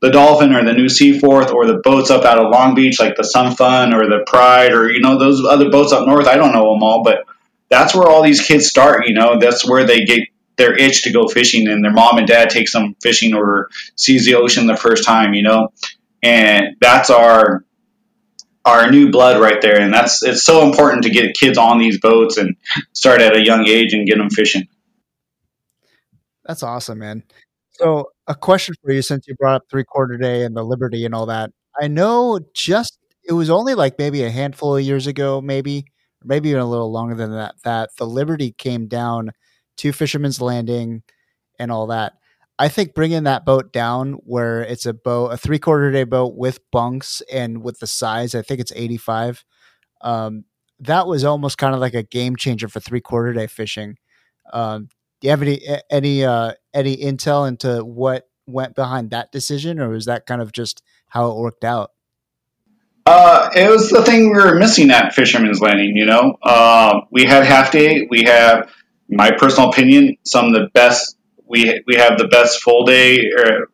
the Dolphin or the New Seaforth or the boats up out of Long Beach like the Sun Fun or the Pride or you know those other boats up north. I don't know them all, but that's where all these kids start. You know, that's where they get their itch to go fishing, and their mom and dad takes them fishing or sees the ocean the first time. You know, and that's our our new blood right there, and that's it's so important to get kids on these boats and start at a young age and get them fishing. That's awesome, man. So, a question for you since you brought up three quarter day and the Liberty and all that. I know just it was only like maybe a handful of years ago, maybe, maybe even a little longer than that, that the Liberty came down to Fisherman's Landing, and all that. I think bringing that boat down where it's a boat, a three quarter day boat with bunks and with the size, I think it's 85. Um, that was almost kind of like a game changer for three quarter day fishing. Um, do you have any any uh, any intel into what went behind that decision, or was that kind of just how it worked out? Uh, it was the thing we were missing at Fisherman's Landing. You know, uh, we had half day. We have, my personal opinion, some of the best. We we have the best full day or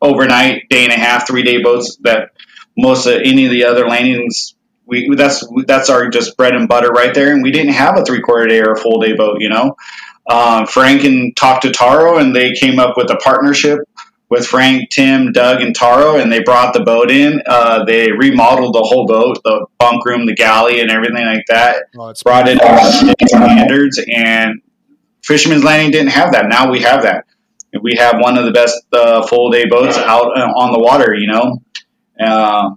overnight, day and a half, three day boats that most of any of the other landings. We that's that's our just bread and butter right there. And we didn't have a three quarter day or a full day boat. You know, um, Frank and talked to Taro, and they came up with a partnership with Frank, Tim, Doug, and Taro, and they brought the boat in. Uh, they remodeled the whole boat, the bunk room, the galley, and everything like that. Oh, brought it to standards, and Fisherman's Landing didn't have that. Now we have that. We have one of the best uh, full day boats out uh, on the water. You know, uh,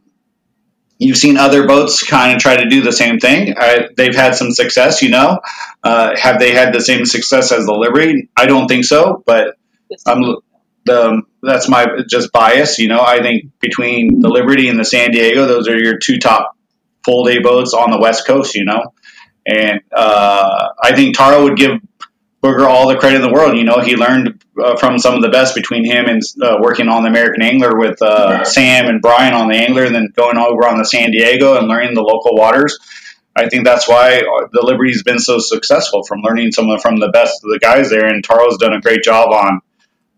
you've seen other boats kind of try to do the same thing. they've had some success. You know, uh, have they had the same success as the Liberty? I don't think so, but. I'm the that's my just bias. You know, I think between the Liberty and the San Diego, those are your two top full day boats on the West Coast. You know, and uh, I think Taro would give Booger all the credit in the world. You know, he learned uh, from some of the best between him and uh, working on the American Angler with uh, Sam and Brian on the Angler, and then going over on the San Diego and learning the local waters. I think that's why the Liberty's been so successful from learning some of, from the best of the guys there, and Taro's done a great job on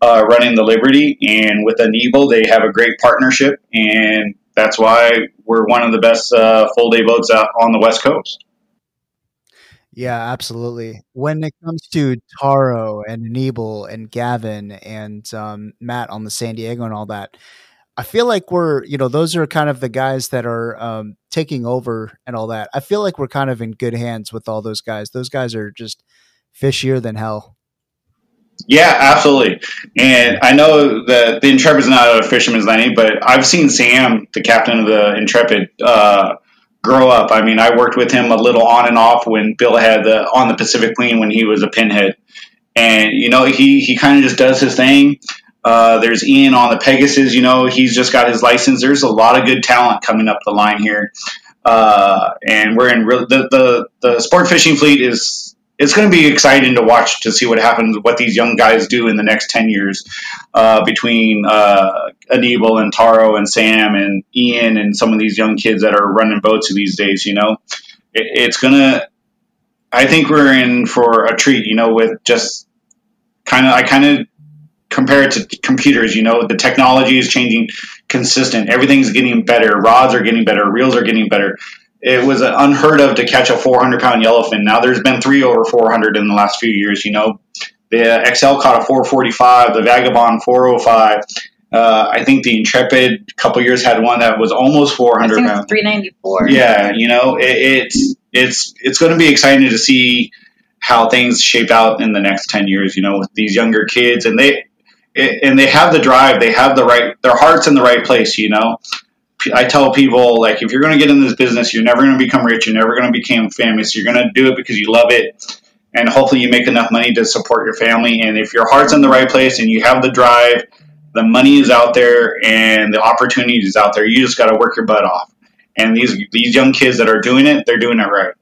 uh, running the Liberty, and with Anibal, they have a great partnership, and that's why we're one of the best uh, full day boats out on the West Coast. Yeah, absolutely. When it comes to Taro and Anibal and Gavin and um, Matt on the San Diego and all that, I feel like we're, you know, those are kind of the guys that are um, taking over and all that. I feel like we're kind of in good hands with all those guys. Those guys are just fishier than hell. Yeah, absolutely. And I know that the Intrepid's not a fisherman's landing, but I've seen Sam, the captain of the Intrepid, uh, grow up. I mean, I worked with him a little on and off when Bill had the on the Pacific Queen when he was a pinhead, and you know he he kind of just does his thing. Uh, there's Ian on the Pegasus. You know, he's just got his license. There's a lot of good talent coming up the line here, uh, and we're in real, the, the the sport fishing fleet is it's going to be exciting to watch to see what happens, what these young guys do in the next 10 years uh, between uh, Anibal and Taro and Sam and Ian and some of these young kids that are running boats these days, you know. It, it's going to, I think we're in for a treat, you know, with just kind of, I kind of compare it to computers, you know, the technology is changing consistent. Everything's getting better. Rods are getting better. Reels are getting better it was unheard of to catch a 400 pound yellowfin. Now there's been three over 400 in the last few years. You know, the Excel caught a 445, the Vagabond 405. Uh, I think the Intrepid a couple years had one that was almost 400 pounds. 394. Yeah, you know, it, it's it's it's going to be exciting to see how things shape out in the next 10 years. You know, with these younger kids, and they and they have the drive, they have the right, their hearts in the right place. You know, I tell people like if you're going to get in this business, you're never going to become rich. You're never going to become famous. You're going to do it because you love it, and hopefully you make enough money to support your family. And if your heart's in the right place and you have the drive, the money is out there and the opportunity is out there. You just got to work your butt off. And these these young kids that are doing it, they're doing it right.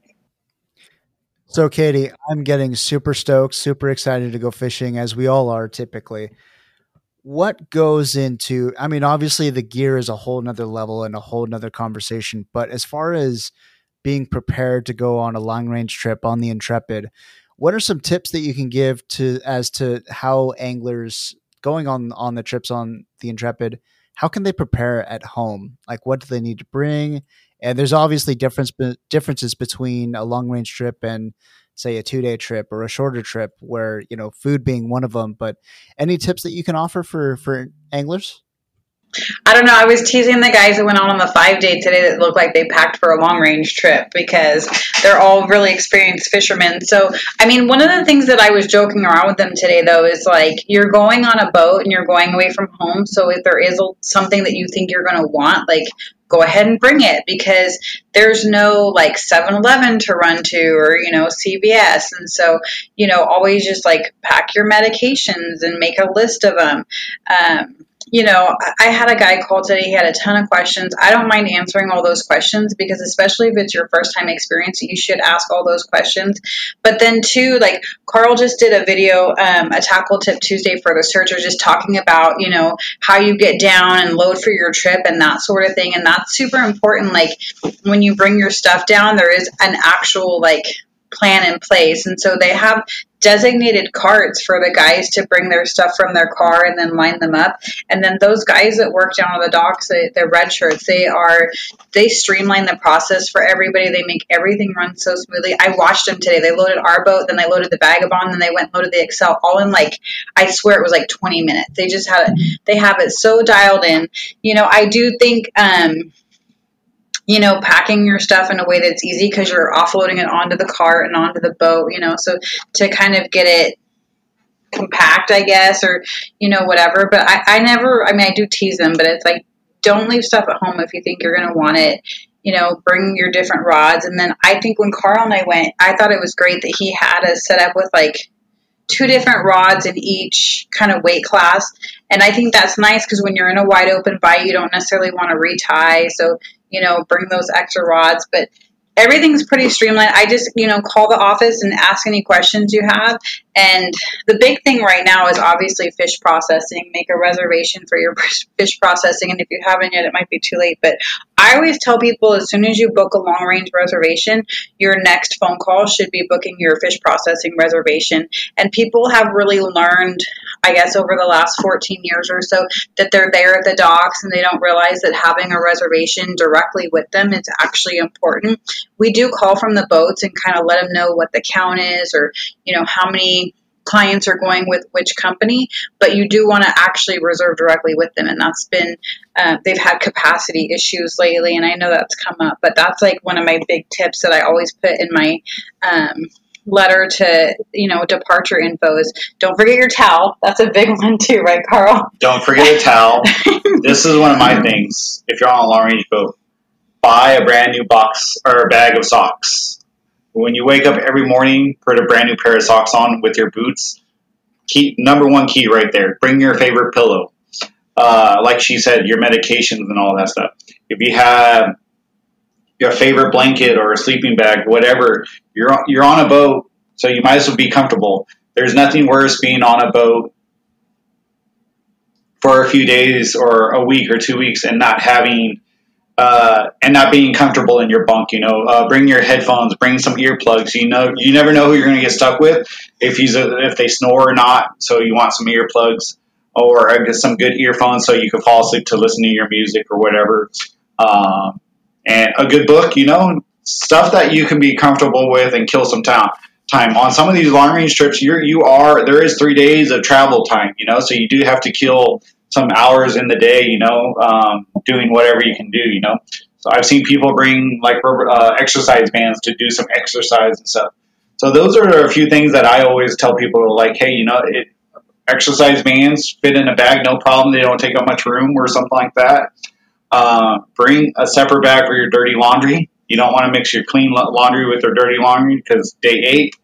So, Katie, I'm getting super stoked, super excited to go fishing, as we all are typically what goes into i mean obviously the gear is a whole nother level and a whole nother conversation but as far as being prepared to go on a long range trip on the intrepid what are some tips that you can give to as to how anglers going on on the trips on the intrepid how can they prepare at home? Like what do they need to bring? And there's obviously difference differences between a long range trip and say a two day trip or a shorter trip where you know food being one of them but any tips that you can offer for for anglers I don't know. I was teasing the guys that went out on the five day today that looked like they packed for a long range trip because they're all really experienced fishermen. So, I mean, one of the things that I was joking around with them today, though, is like you're going on a boat and you're going away from home. So, if there is something that you think you're going to want, like go ahead and bring it because there's no like 7-Eleven to run to or you know CVS and so you know always just like pack your medications and make a list of them um, you know, I had a guy call today. He had a ton of questions. I don't mind answering all those questions because, especially if it's your first time experience, you should ask all those questions. But then, too, like Carl just did a video, um, a tackle tip Tuesday for the searcher, just talking about, you know, how you get down and load for your trip and that sort of thing. And that's super important. Like when you bring your stuff down, there is an actual, like, plan in place. And so they have designated carts for the guys to bring their stuff from their car and then line them up. And then those guys that work down on the docks, they, they're red shirts. They are they streamline the process for everybody. They make everything run so smoothly. I watched them today. They loaded our boat, then they loaded the Vagabond, then they went loaded the Excel, all in like I swear it was like 20 minutes. They just had it. They have it so dialed in. You know, I do think. um you know, packing your stuff in a way that's easy because you're offloading it onto the cart and onto the boat, you know, so to kind of get it compact, I guess, or, you know, whatever. But I, I never, I mean, I do tease them, but it's like, don't leave stuff at home if you think you're going to want it. You know, bring your different rods. And then I think when Carl and I went, I thought it was great that he had us set up with like two different rods in each kind of weight class. And I think that's nice because when you're in a wide open bite, you don't necessarily want to retie. So you know, bring those extra rods. But everything's pretty streamlined. I just, you know, call the office and ask any questions you have. And the big thing right now is obviously fish processing. Make a reservation for your *laughs* fish processing. And if you haven't yet, it might be too late. But I always tell people as soon as you book a long range reservation, your next phone call should be booking your fish processing reservation. And people have really learned, I guess, over the last 14 years or so, that they're there at the docks and they don't realize that having a reservation directly with them is actually important. We do call from the boats and kind of let them know what the count is or, you know, how many clients are going with which company, but you do want to actually reserve directly with them. And that's been, uh, they've had capacity issues lately, and I know that's come up, but that's like one of my big tips that I always put in my um, letter to, you know, departure info is don't forget your towel. That's a big *laughs* one too, right, Carl? Don't forget a towel. *laughs* this is one of my things. If you're on a long range boat, buy a brand new box or a bag of socks when you wake up every morning, put a brand new pair of socks on with your boots. Key number one key right there. Bring your favorite pillow. Uh, like she said, your medications and all that stuff. If you have your favorite blanket or a sleeping bag, whatever, you're on, you're on a boat, so you might as well be comfortable. There's nothing worse being on a boat for a few days or a week or two weeks and not having uh, and not being comfortable in your bunk. You know, uh, bring your headphones, bring some earplugs. You know, you never know who you're going to get stuck with if he's a, if they snore or not. So you want some earplugs or uh, some good earphones so you can fall asleep to listen to your music or whatever. Um, and a good book, you know, stuff that you can be comfortable with and kill some time. Time on some of these long range trips, you're you are there is three days of travel time, you know, so you do have to kill some hours in the day, you know, um, doing whatever you can do, you know. So I've seen people bring like uh, exercise bands to do some exercise and stuff. So those are a few things that I always tell people, like, hey, you know, it, exercise bands fit in a bag, no problem. They don't take up much room or something like that. Uh, bring a separate bag for your dirty laundry. You don't want to mix your clean laundry with your dirty laundry because day eight,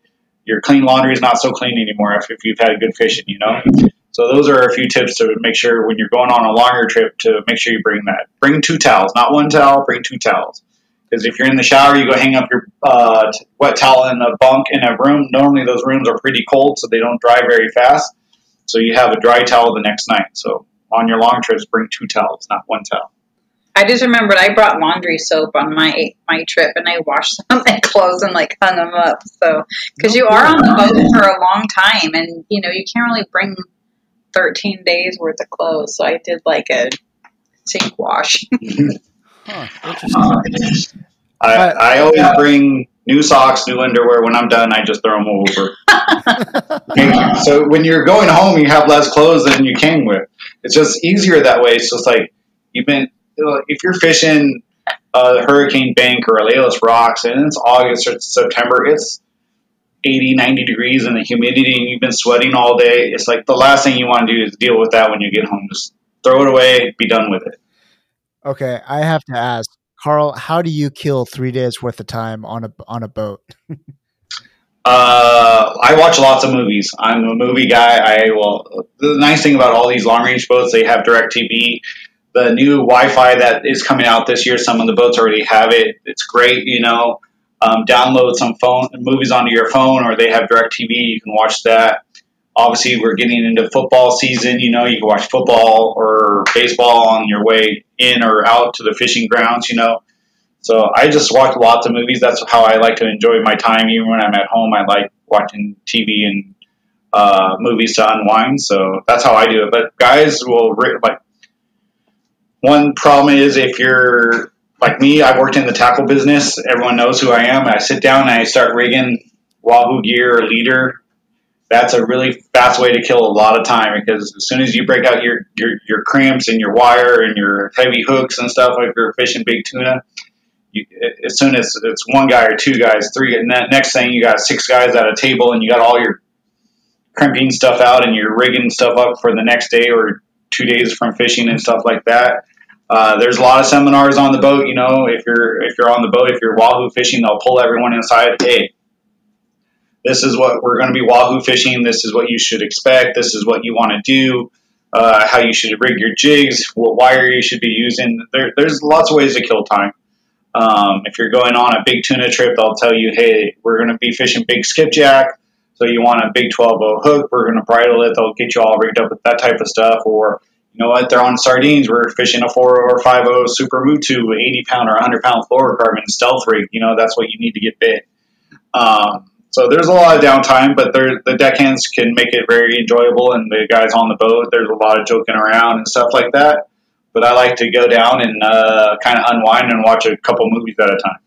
your clean laundry is not so clean anymore if, if you've had good fishing, you know. So those are a few tips to make sure when you're going on a longer trip to make sure you bring that. Bring two towels, not one towel. Bring two towels. Because if you're in the shower, you go hang up your uh, wet towel in a bunk in a room. Normally, those rooms are pretty cold, so they don't dry very fast. So you have a dry towel the next night. So on your long trips, bring two towels, not one towel. I just remembered I brought laundry soap on my my trip, and I washed *laughs* some of my clothes and like hung them up. So because you oh, are on the boat for a long time, and you know you can't really bring 13 days worth of clothes. So I did like a sink wash. *laughs* Hmm. huh, interesting. Um, I, I always bring new socks, new underwear. When I'm done, I just throw them over. *laughs* so when you're going home, you have less clothes than you came with. It's just easier that way. It's just like you've been, if you're fishing a Hurricane Bank or Alejos Rocks and it's August or September, it's 80, 90 degrees and the humidity and you've been sweating all day, it's like the last thing you want to do is deal with that when you get home. Just throw it away, be done with it. Okay, I have to ask, Carl, how do you kill three days worth of time on a on a boat? *laughs* Uh, I watch lots of movies. I'm a movie guy. I will. The nice thing about all these long range boats, they have DirecTV. The new Wi-Fi that is coming out this year, some of the boats already have it. It's great. You know, um, download some phone movies onto your phone, or they have DirecTV. You can watch that. Obviously, we're getting into football season. You know, you can watch football or baseball on your way in or out to the fishing grounds. You know, so I just watch lots of movies. That's how I like to enjoy my time. Even when I'm at home, I like watching TV and uh, movies to unwind. So that's how I do it. But guys will like. One problem is if you're like me, I've worked in the tackle business. Everyone knows who I am. I sit down and I start rigging Wahoo gear or leader. That's a really fast way to kill a lot of time because as soon as you break out your, your, your crimps and your wire and your heavy hooks and stuff, if you're fishing big tuna, you, as soon as it's one guy or two guys, three, and that next thing you got six guys at a table and you got all your crimping stuff out and you're rigging stuff up for the next day or two days from fishing and stuff like that. Uh, there's a lot of seminars on the boat. You know, if you're if you're on the boat, if you're wahoo fishing, they'll pull everyone inside. Hey, this is what we're going to be wahoo fishing. This is what you should expect. This is what you want to do. Uh, how you should rig your jigs, what wire you should be using. There, there's lots of ways to kill time. Um, if you're going on a big tuna trip, they'll tell you, hey, we're going to be fishing big skipjack. So you want a big 12 hook. We're going to bridle it. They'll get you all rigged up with that type of stuff. Or, you know what, they're on sardines. We're fishing a 4 or 50 Super Mutu, 80 pound or 100 pound fluorocarbon stealth rig. You know, that's what you need to get bit. Um, so there's a lot of downtime, but the deckhands can make it very enjoyable, and the guys on the boat, there's a lot of joking around and stuff like that but I like to go down and uh, kind of unwind and watch a couple movies at a time.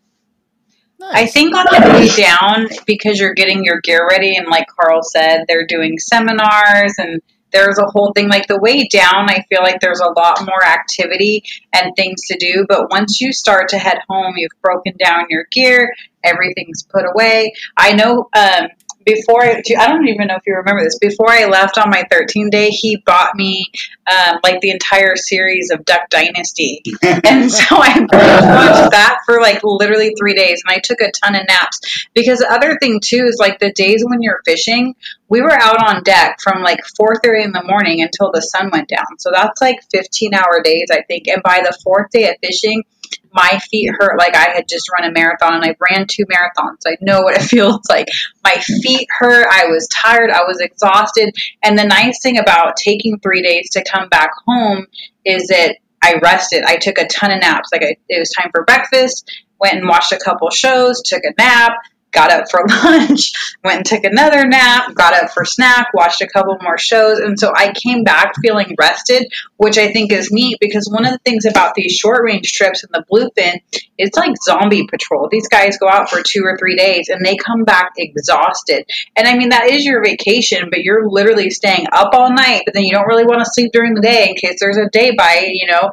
Nice. I think on the way down, because you're getting your gear ready, and like Carl said, they're doing seminars and there's a whole thing like the way down i feel like there's a lot more activity and things to do but once you start to head home you've broken down your gear everything's put away i know um, before I, I don't even know if you remember this. Before I left on my 13 day, he bought me um, like the entire series of Duck Dynasty, *laughs* and so I watched that for like literally three days, and I took a ton of naps. Because the other thing too is like the days when you're fishing, we were out on deck from like 4:30 in the morning until the sun went down. So that's like 15 hour days, I think. And by the fourth day of fishing, my feet hurt like I had just run a marathon and I ran two marathons. I know what it *laughs* feels like. My feet hurt. I was tired. I was exhausted. And the nice thing about taking three days to come back home is that I rested. I took a ton of naps. Like I, it was time for breakfast. Went and watched a couple shows. Took a nap got up for *laughs* lunch, went and took another nap, got up for snack, watched a couple more shows. And so I came back feeling rested, which I think is neat because one of the things about these short range trips in the bluefin, it's like zombie patrol. These guys go out for two or three days and they come back exhausted. And I mean, that is your vacation, but you're literally staying up all night, but then you don't really want to sleep during the day in case there's a day bite, you know.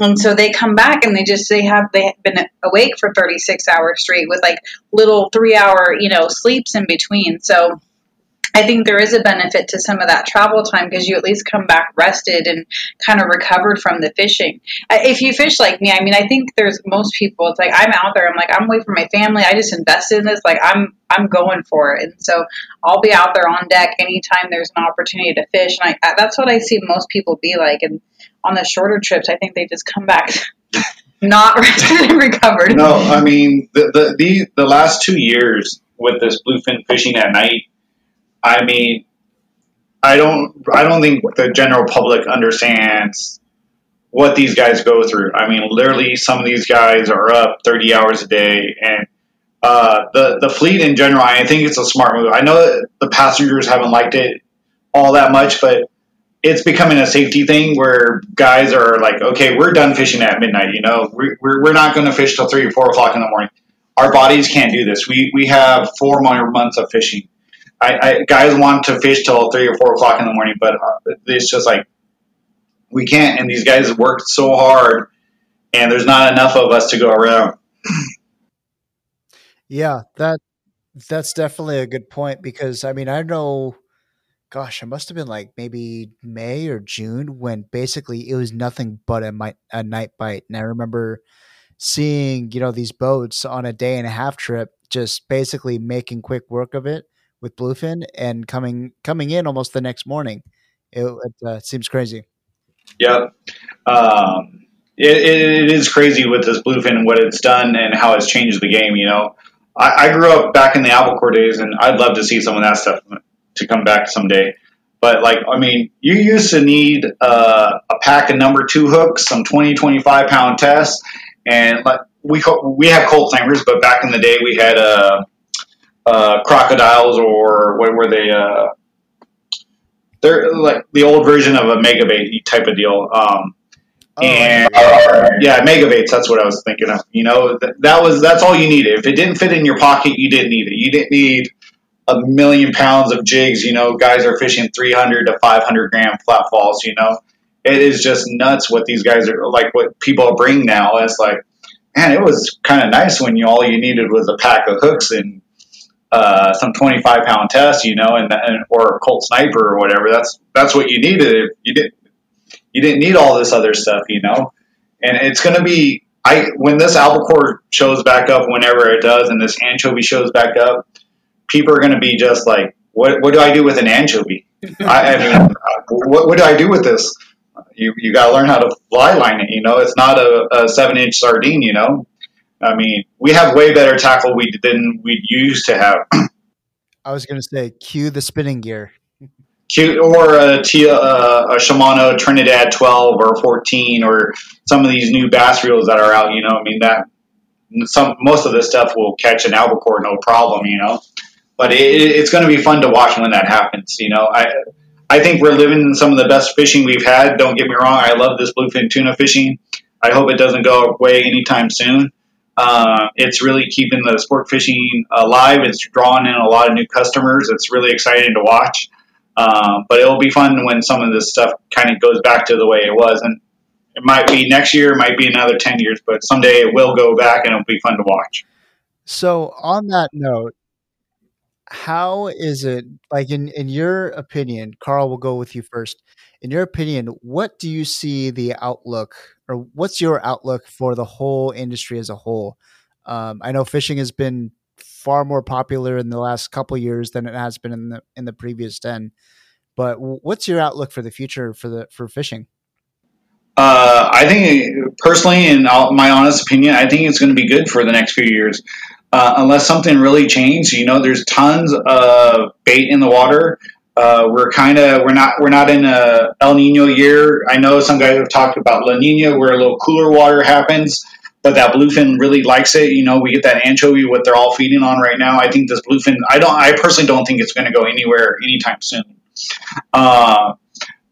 And so they come back and they just they have they have been awake for 36 hours straight with like little 3 hour, you know, sleeps in between. So I think there is a benefit to some of that travel time because you at least come back rested and kind of recovered from the fishing. If you fish like me, I mean, I think there's most people. It's like I'm out there. I'm like I'm away from my family. I just invested in this. Like I'm I'm going for it, and so I'll be out there on deck anytime there's an opportunity to fish. And I, that's what I see most people be like. And on the shorter trips, I think they just come back *laughs* not *laughs* recovered. No, I mean the the the, the last two years with this bluefin fishing at night I mean, I don't I don't think the general public understands what these guys go through. I mean, literally, some of these guys are up 30 hours a day, and uh, the the fleet in general. I think it's a smart move. I know that the passengers haven't liked it all that much, but it's becoming a safety thing where guys are like, okay, we're done fishing at midnight. You know, we're, we're not going to fish till three or four o'clock in the morning. Our bodies can't do this. We we have four more months of fishing. I, I, guys want to fish till three or four o'clock in the morning, but uh, it's just like we can't. And these guys worked so hard, and there's not enough of us to go around. Yeah, that that's definitely a good point because I mean I know gosh, it must have been like maybe May or June when basically it was nothing but a, a night bite. And I remember seeing, you know, these boats on a day and a half trip, just basically making quick work of it with bluefin and coming coming in almost the next morning. It, it uh, seems crazy. Yep. Um, it, it is crazy with this bluefin and what it's done and how it's changed the game. You know, I, I grew up back in the albacore days, and I'd love to see some of that stuff to come back someday. But like, I mean, you used to need uh, a pack of number two hooks, some 20, 25 pound tests, and like we we have cold clambers, but back in the day we had uh, uh, crocodiles or what were they? Uh, they're like the old version of a megabait type of deal. Um, oh, and yeah, megabaits. That's what I was thinking of. You know, that, that was that's all you needed. If it didn't fit in your pocket, you didn't need it. You didn't need a million pounds of jigs. You know, guys are fishing 300 to 500 gram flat falls. You know, it is just nuts what these guys are like. What people bring now. It's like, man, it was kind of nice when you all you needed was a pack of hooks and uh, some 25 pound test, you know, and, and, or a Colt sniper or whatever. That's that's what you needed. You didn't you didn't need all this other stuff, you know. And it's going to be I when this albacore shows back up, whenever it does, and this anchovy shows back up, people are going to be just like, what what do I do with an anchovy? *laughs* I, I mean, what, what do I do with this? You you got to learn how to fly line it. You know, it's not a, a seven inch sardine. You know, I mean, we have way better tackle we than we used to have. *clears throat* I was going to say, cue the spinning gear. Cue, or a, T, uh, a Shimano Trinidad 12 or 14 or some of these new bass reels that are out. You know, I mean that some most of this stuff will catch an albacore no problem. You know, but it, it's going to be fun to watch when that happens. You know, I I think we're living in some of the best fishing we've had. Don't get me wrong, I love this bluefin tuna fishing. I hope it doesn't go away anytime soon. Uh, it's really keeping the sport fishing alive. It's drawing in a lot of new customers. It's really exciting to watch. Um, but it'll be fun when some of this stuff kind of goes back to the way it was. And it might be next year, it might be another 10 years, but someday it will go back and it'll be fun to watch. So, on that note, how is it like in in your opinion carl will go with you first. In your opinion what do you see the outlook or what's your outlook for the whole industry as a whole? Um, i know fishing has been far more popular in the last couple years than it has been in the in the previous 10 but what's your outlook for the future for the for fishing? Uh, I think personally, in my honest opinion, I think it's going to be good for the next few years uh, unless something really changed. You know, there's tons of bait in the water. Uh, we're kind of we're not we're not in a El Nino year. I know some guys have talked about La Nina, where a little cooler water happens, but that bluefin really likes it. You know, we get that anchovy, what they're all feeding on right now. I think this bluefin. I don't. I personally don't think it's going to go anywhere anytime soon. Uh,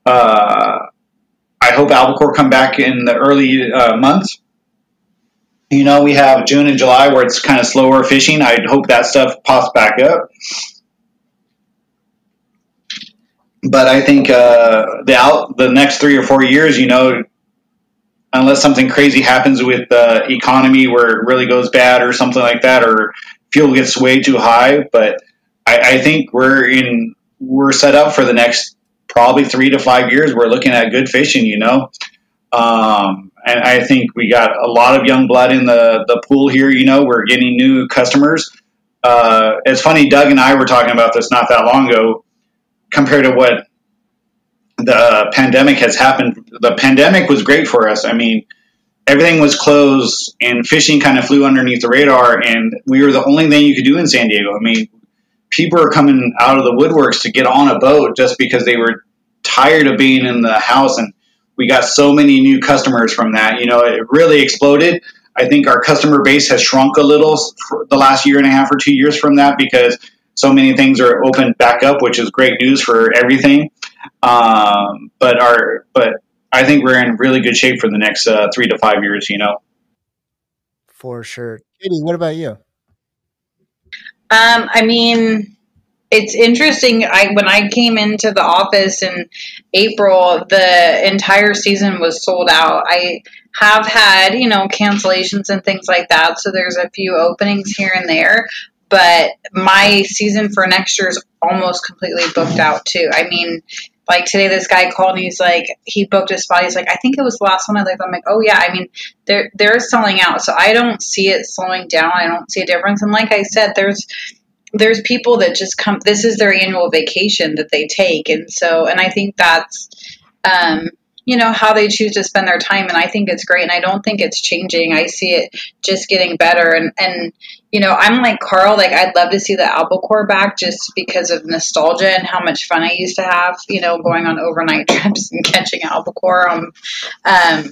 uh, I hope albacore come back in the early uh, months you know, we have June and July where it's kind of slower fishing. I'd hope that stuff pops back up. But I think uh, the out the next three or four years, you know, unless something crazy happens with the economy where it really goes bad or something like that, or fuel gets way too high. But I, I think we're in we're set up for the next probably three to five years. We're looking at good fishing, you know. Um, and I think we got a lot of young blood in the, the pool here. You know, we're getting new customers. Uh, it's funny, Doug and I were talking about this not that long ago, compared to what the pandemic has happened. The pandemic was great for us. I mean, everything was closed and fishing kind of flew underneath the radar, and we were the only thing you could do in San Diego. I mean, people are coming out of the woodworks to get on a boat just because they were tired of being in the house and we got so many new customers from that. You know, it really exploded. I think our customer base has shrunk a little for the last year and a half or two years from that because so many things are opened back up, which is great news for everything. Um, but our, but I think we're in really good shape for the next uh, three to five years. You know, for sure. Katie, what about you? Um, I mean, it's interesting. I when I came into the office in April, the entire season was sold out. I have had you know cancellations and things like that, so there's a few openings here and there. but my season for next year is almost completely booked out too. I mean, like today, this guy called and he's like, he booked a spot. He's like, I think it was the last one I looked. I'm like, oh yeah. I mean, they're they're selling out, so I don't see it slowing down. I don't see a difference. And like I said, there's there's people that just come. This is their annual vacation that they take, and so and I think that's. Um, you know how they choose to spend their time. And i think it's great. And i don't think it's changing. I see it just getting better. And and you know i'm like carl like i'd love to see the albacore back just because of nostalgia and how much fun i used to have you know going on overnight *laughs* trips and catching albacore um, um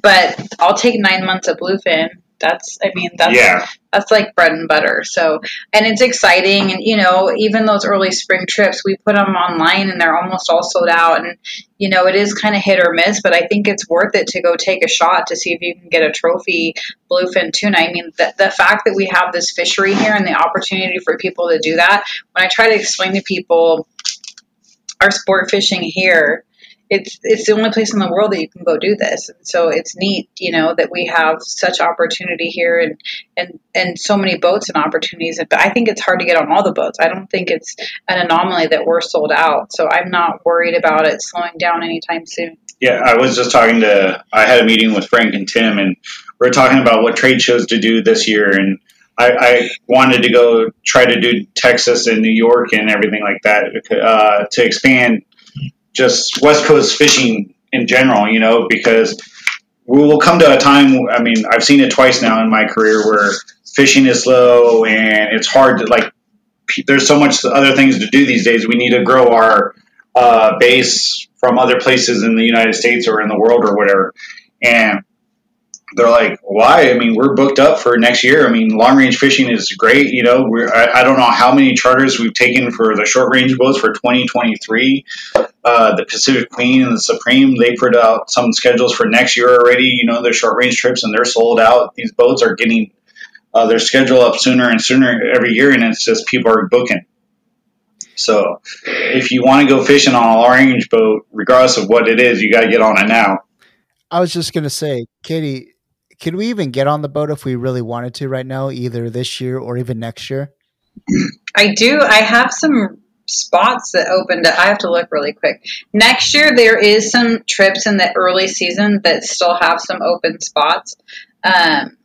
but i'll take nine months of bluefin that's I mean that's yeah. that's like bread and butter. So and it's exciting and you know even those early spring trips we put them online and they're almost all sold out and you know it is kind of hit or miss but I think it's worth it to go take a shot to see if you can get a trophy bluefin tuna. I mean the, the fact that we have this fishery here and the opportunity for people to do that when I try to explain to people our sport fishing here it's it's the only place in the world that you can go do this. And so it's neat, you know, that we have such opportunity here and and and so many boats and opportunities. But I think it's hard to get on all the boats. I don't think it's an anomaly that we're sold out. So I'm not worried about it slowing down anytime soon. Yeah, I was just talking to I had a meeting with Frank and Tim and we are talking about what trade shows to do this year and I, I, wanted to go try to do Texas and New York and everything like that uh, to expand just West Coast fishing in general, you know, because we will come to a time. I mean, I've seen it twice now in my career where fishing is slow and it's hard to like. There's so much other things to do these days. We need to grow our uh, base from other places in the United States or in the world or whatever. And they're like, why? I mean, we're booked up for next year. I mean, long range fishing is great. You know, we're, I, I don't know how many charters we've taken for the short range boats for 2023. Uh, the Pacific Queen and the Supreme, they put out some schedules for next year already. You know, their short range trips and they're sold out. These boats are getting uh, their schedule up sooner and sooner every year, and it's just people are booking. So, if you want to go fishing on a long range boat, regardless of what it is, you got to get on it now. I was just gonna say, Katie, can we even get on the boat if we really wanted to right now, either this year or even next year? I do. I have some spots that opened. Up. I have to look really quick. Next year, there is some trips in the early season that still have some open spots. Um,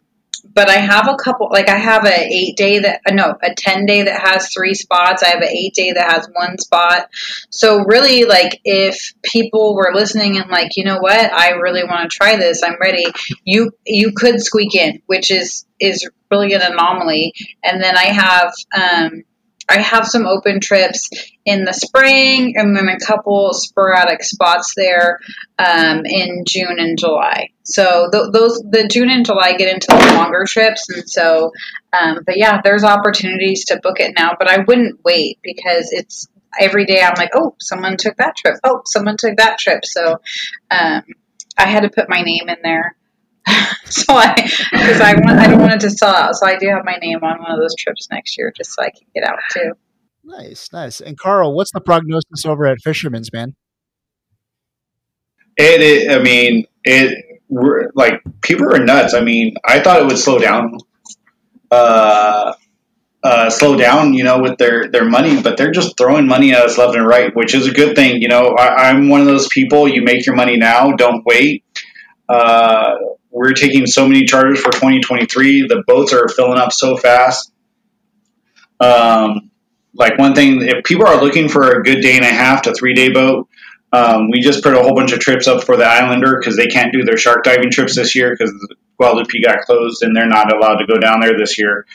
but I have a couple. Like I have a eight day that uh, no a ten day that has three spots. I have an eight day that has one spot. So really, like if people were listening and like you know what, I really want to try this. I'm ready. You you could squeak in, which is is really an anomaly. And then I have um, I have some open trips in the spring and then a couple sporadic spots there um, in June and July. So th- those the June and July get into the longer trips, and so um, but yeah, there's opportunities to book it now. But I wouldn't wait because it's every day. I'm like, oh, someone took that trip. Oh, someone took that trip. So um, I had to put my name in there. *laughs* so I, because I want, I don't want it to sell out. So I do have my name on one of those trips next year, just so I can get out too. Nice, nice. And Carl, what's the prognosis over at Fisherman's, man? It, it I mean, it we're, like people are nuts. I mean, I thought it would slow down, uh, uh, slow down, you know, with their their money, but they're just throwing money at us left and right, which is a good thing. You know, I, am one of those people. You make your money now, don't wait. Uh, we're taking so many charters for 2023. The boats are filling up so fast. Um, like one thing, if people are looking for a good day and a half to three day boat, um, we just put a whole bunch of trips up for the Islander because they can't do their shark diving trips this year because Guadalupe got closed and they're not allowed to go down there this year.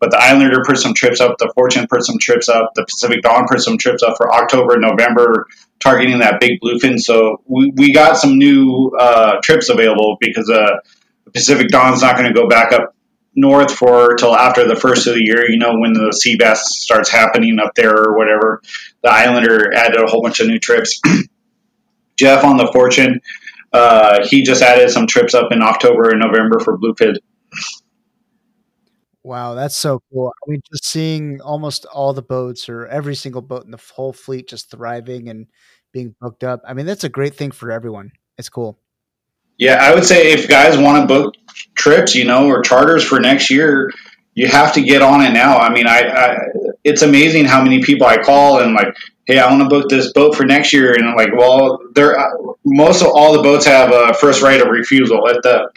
But the Islander put some trips up, the Fortune put some trips up, the Pacific Dawn put some trips up for October, November, targeting that big bluefin. So we, we got some new uh, trips available because uh, the Pacific Dawn's not going to go back up north for till after the first of the year. You know when the sea bass starts happening up there or whatever. The Islander added a whole bunch of new trips. *clears throat* Jeff on the Fortune, uh, he just added some trips up in October and November for bluefin. Wow, that's so cool. I mean, just seeing almost all the boats or every single boat in the whole fleet just thriving and being booked up. I mean, that's a great thing for everyone. It's cool. Yeah, I would say if guys want to book trips, you know, or charters for next year, you have to get on it now. I mean, I, I it's amazing how many people I call and like, hey, I want to book this boat for next year, and I'm like, well, there uh, most of all the boats have a first right of refusal. If the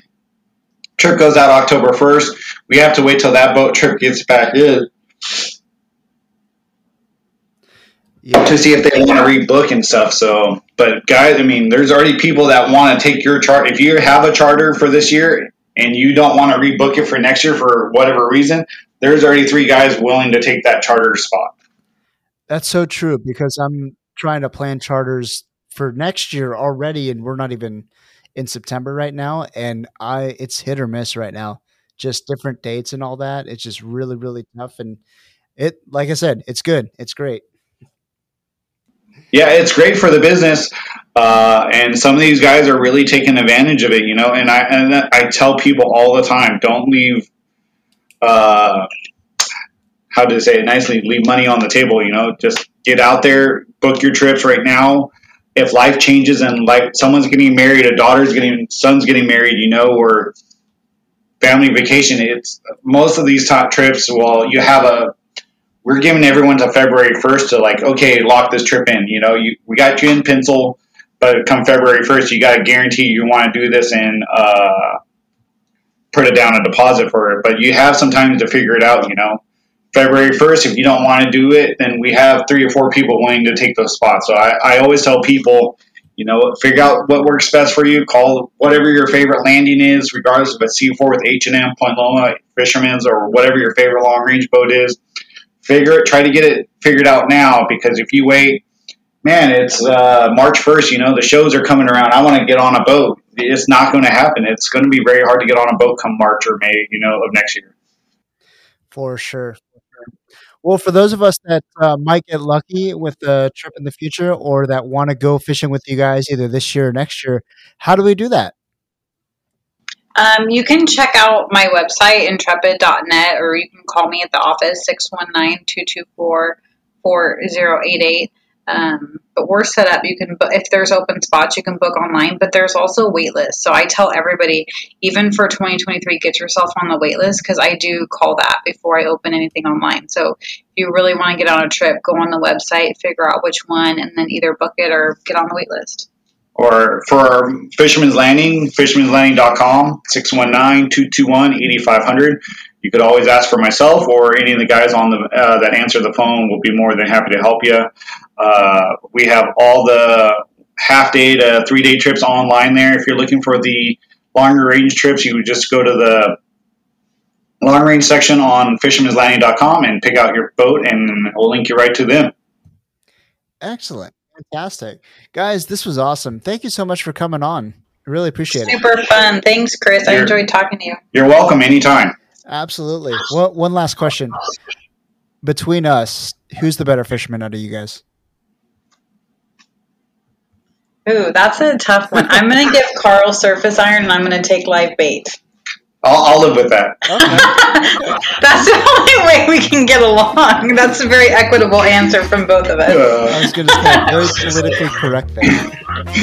trip goes out October first, we have to wait till that boat trip gets back in. Yeah. To see if they want to rebook and stuff. So, but guys, I mean, there's already people that want to take your chart. If you have a charter for this year and you don't want to rebook it for next year for whatever reason, there's already three guys willing to take that charter spot. That's so true because I'm trying to plan charters for next year already, and we're not even in September right now. And I, it's hit or miss right now, just different dates and all that. It's just really, really tough. And it, like I said, it's good. It's great. Yeah, it's great for the business. Uh, and some of these guys are really taking advantage of it, you know. And I and I tell people all the time, don't leave. Uh, how to say it nicely? Leave money on the table. You know, just get out there, book your trips right now. If life changes and like someone's getting married, a daughter's getting, son's getting married, you know, or family vacation, it's most of these top trips. Well, you have a we're giving everyone to February 1st to like, okay, lock this trip in. You know, you we got you in pencil but come February 1st, you got to guarantee you want to do this and uh, put it down a deposit for it. But you have some time to figure it out, you know. February 1st, if you don't want to do it, then we have three or four people willing to take those spots. So I, I always tell people, you know, figure out what works best for you. Call whatever your favorite landing is, regardless if it's Seaforth with H&M, Point Loma, Fisherman's, or whatever your favorite long range boat is. Figure it, try to get it figured out now because if you wait man, it's uh, March 1st, you know, the shows are coming around. I want to get on a boat. It's not going to happen. It's going to be very hard to get on a boat come March or May, you know, of next year. For sure. Well, for those of us that uh, might get lucky with a trip in the future or that want to go fishing with you guys either this year or next year, how do we do that? Um, you can check out my website, intrepid.net, or you can call me at the office, 619 224 4088. Um, but we're set up. You can, if there's open spots, you can book online. But there's also a wait list. So I tell everybody, even for 2023, get yourself on the wait list because I do call that before I open anything online. So if you really want to get on a trip, go on the website, figure out which one, and then either book it or get on the wait list. Or for Fisherman's Landing, fisherman'slanding.com, 619-221-8500. You could always ask for myself or any of the guys on the uh, that answer the phone. will be more than happy to help you. Uh, we have all the half day to three day trips online there. If you're looking for the longer range trips, you would just go to the long range section on fisherman'slanding.com and pick out your boat and we'll link you right to them. Excellent. Fantastic. Guys, this was awesome. Thank you so much for coming on. I really appreciate Super it. Super fun. Thanks, Chris. You're, I enjoyed talking to you. You're welcome anytime. Absolutely. Well, one last question. Between us, who's the better fisherman out of you guys? Ooh, that's a tough one. I'm going to give Carl surface iron and I'm going to take live bait. I'll, I'll live with that. Okay. *laughs* That's the only way we can get along. That's a very equitable answer from both of us. Uh, I was going to say, very politically correct thing.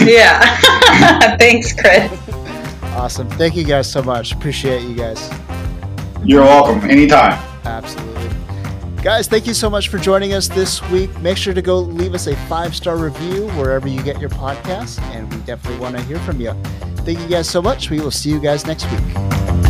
Yeah. *laughs* Thanks, Chris. Awesome. Thank you guys so much. Appreciate you guys. You're welcome. Anytime. Absolutely. Guys, thank you so much for joining us this week. Make sure to go leave us a five star review wherever you get your podcasts, and we definitely want to hear from you. Thank you guys so much. We will see you guys next week.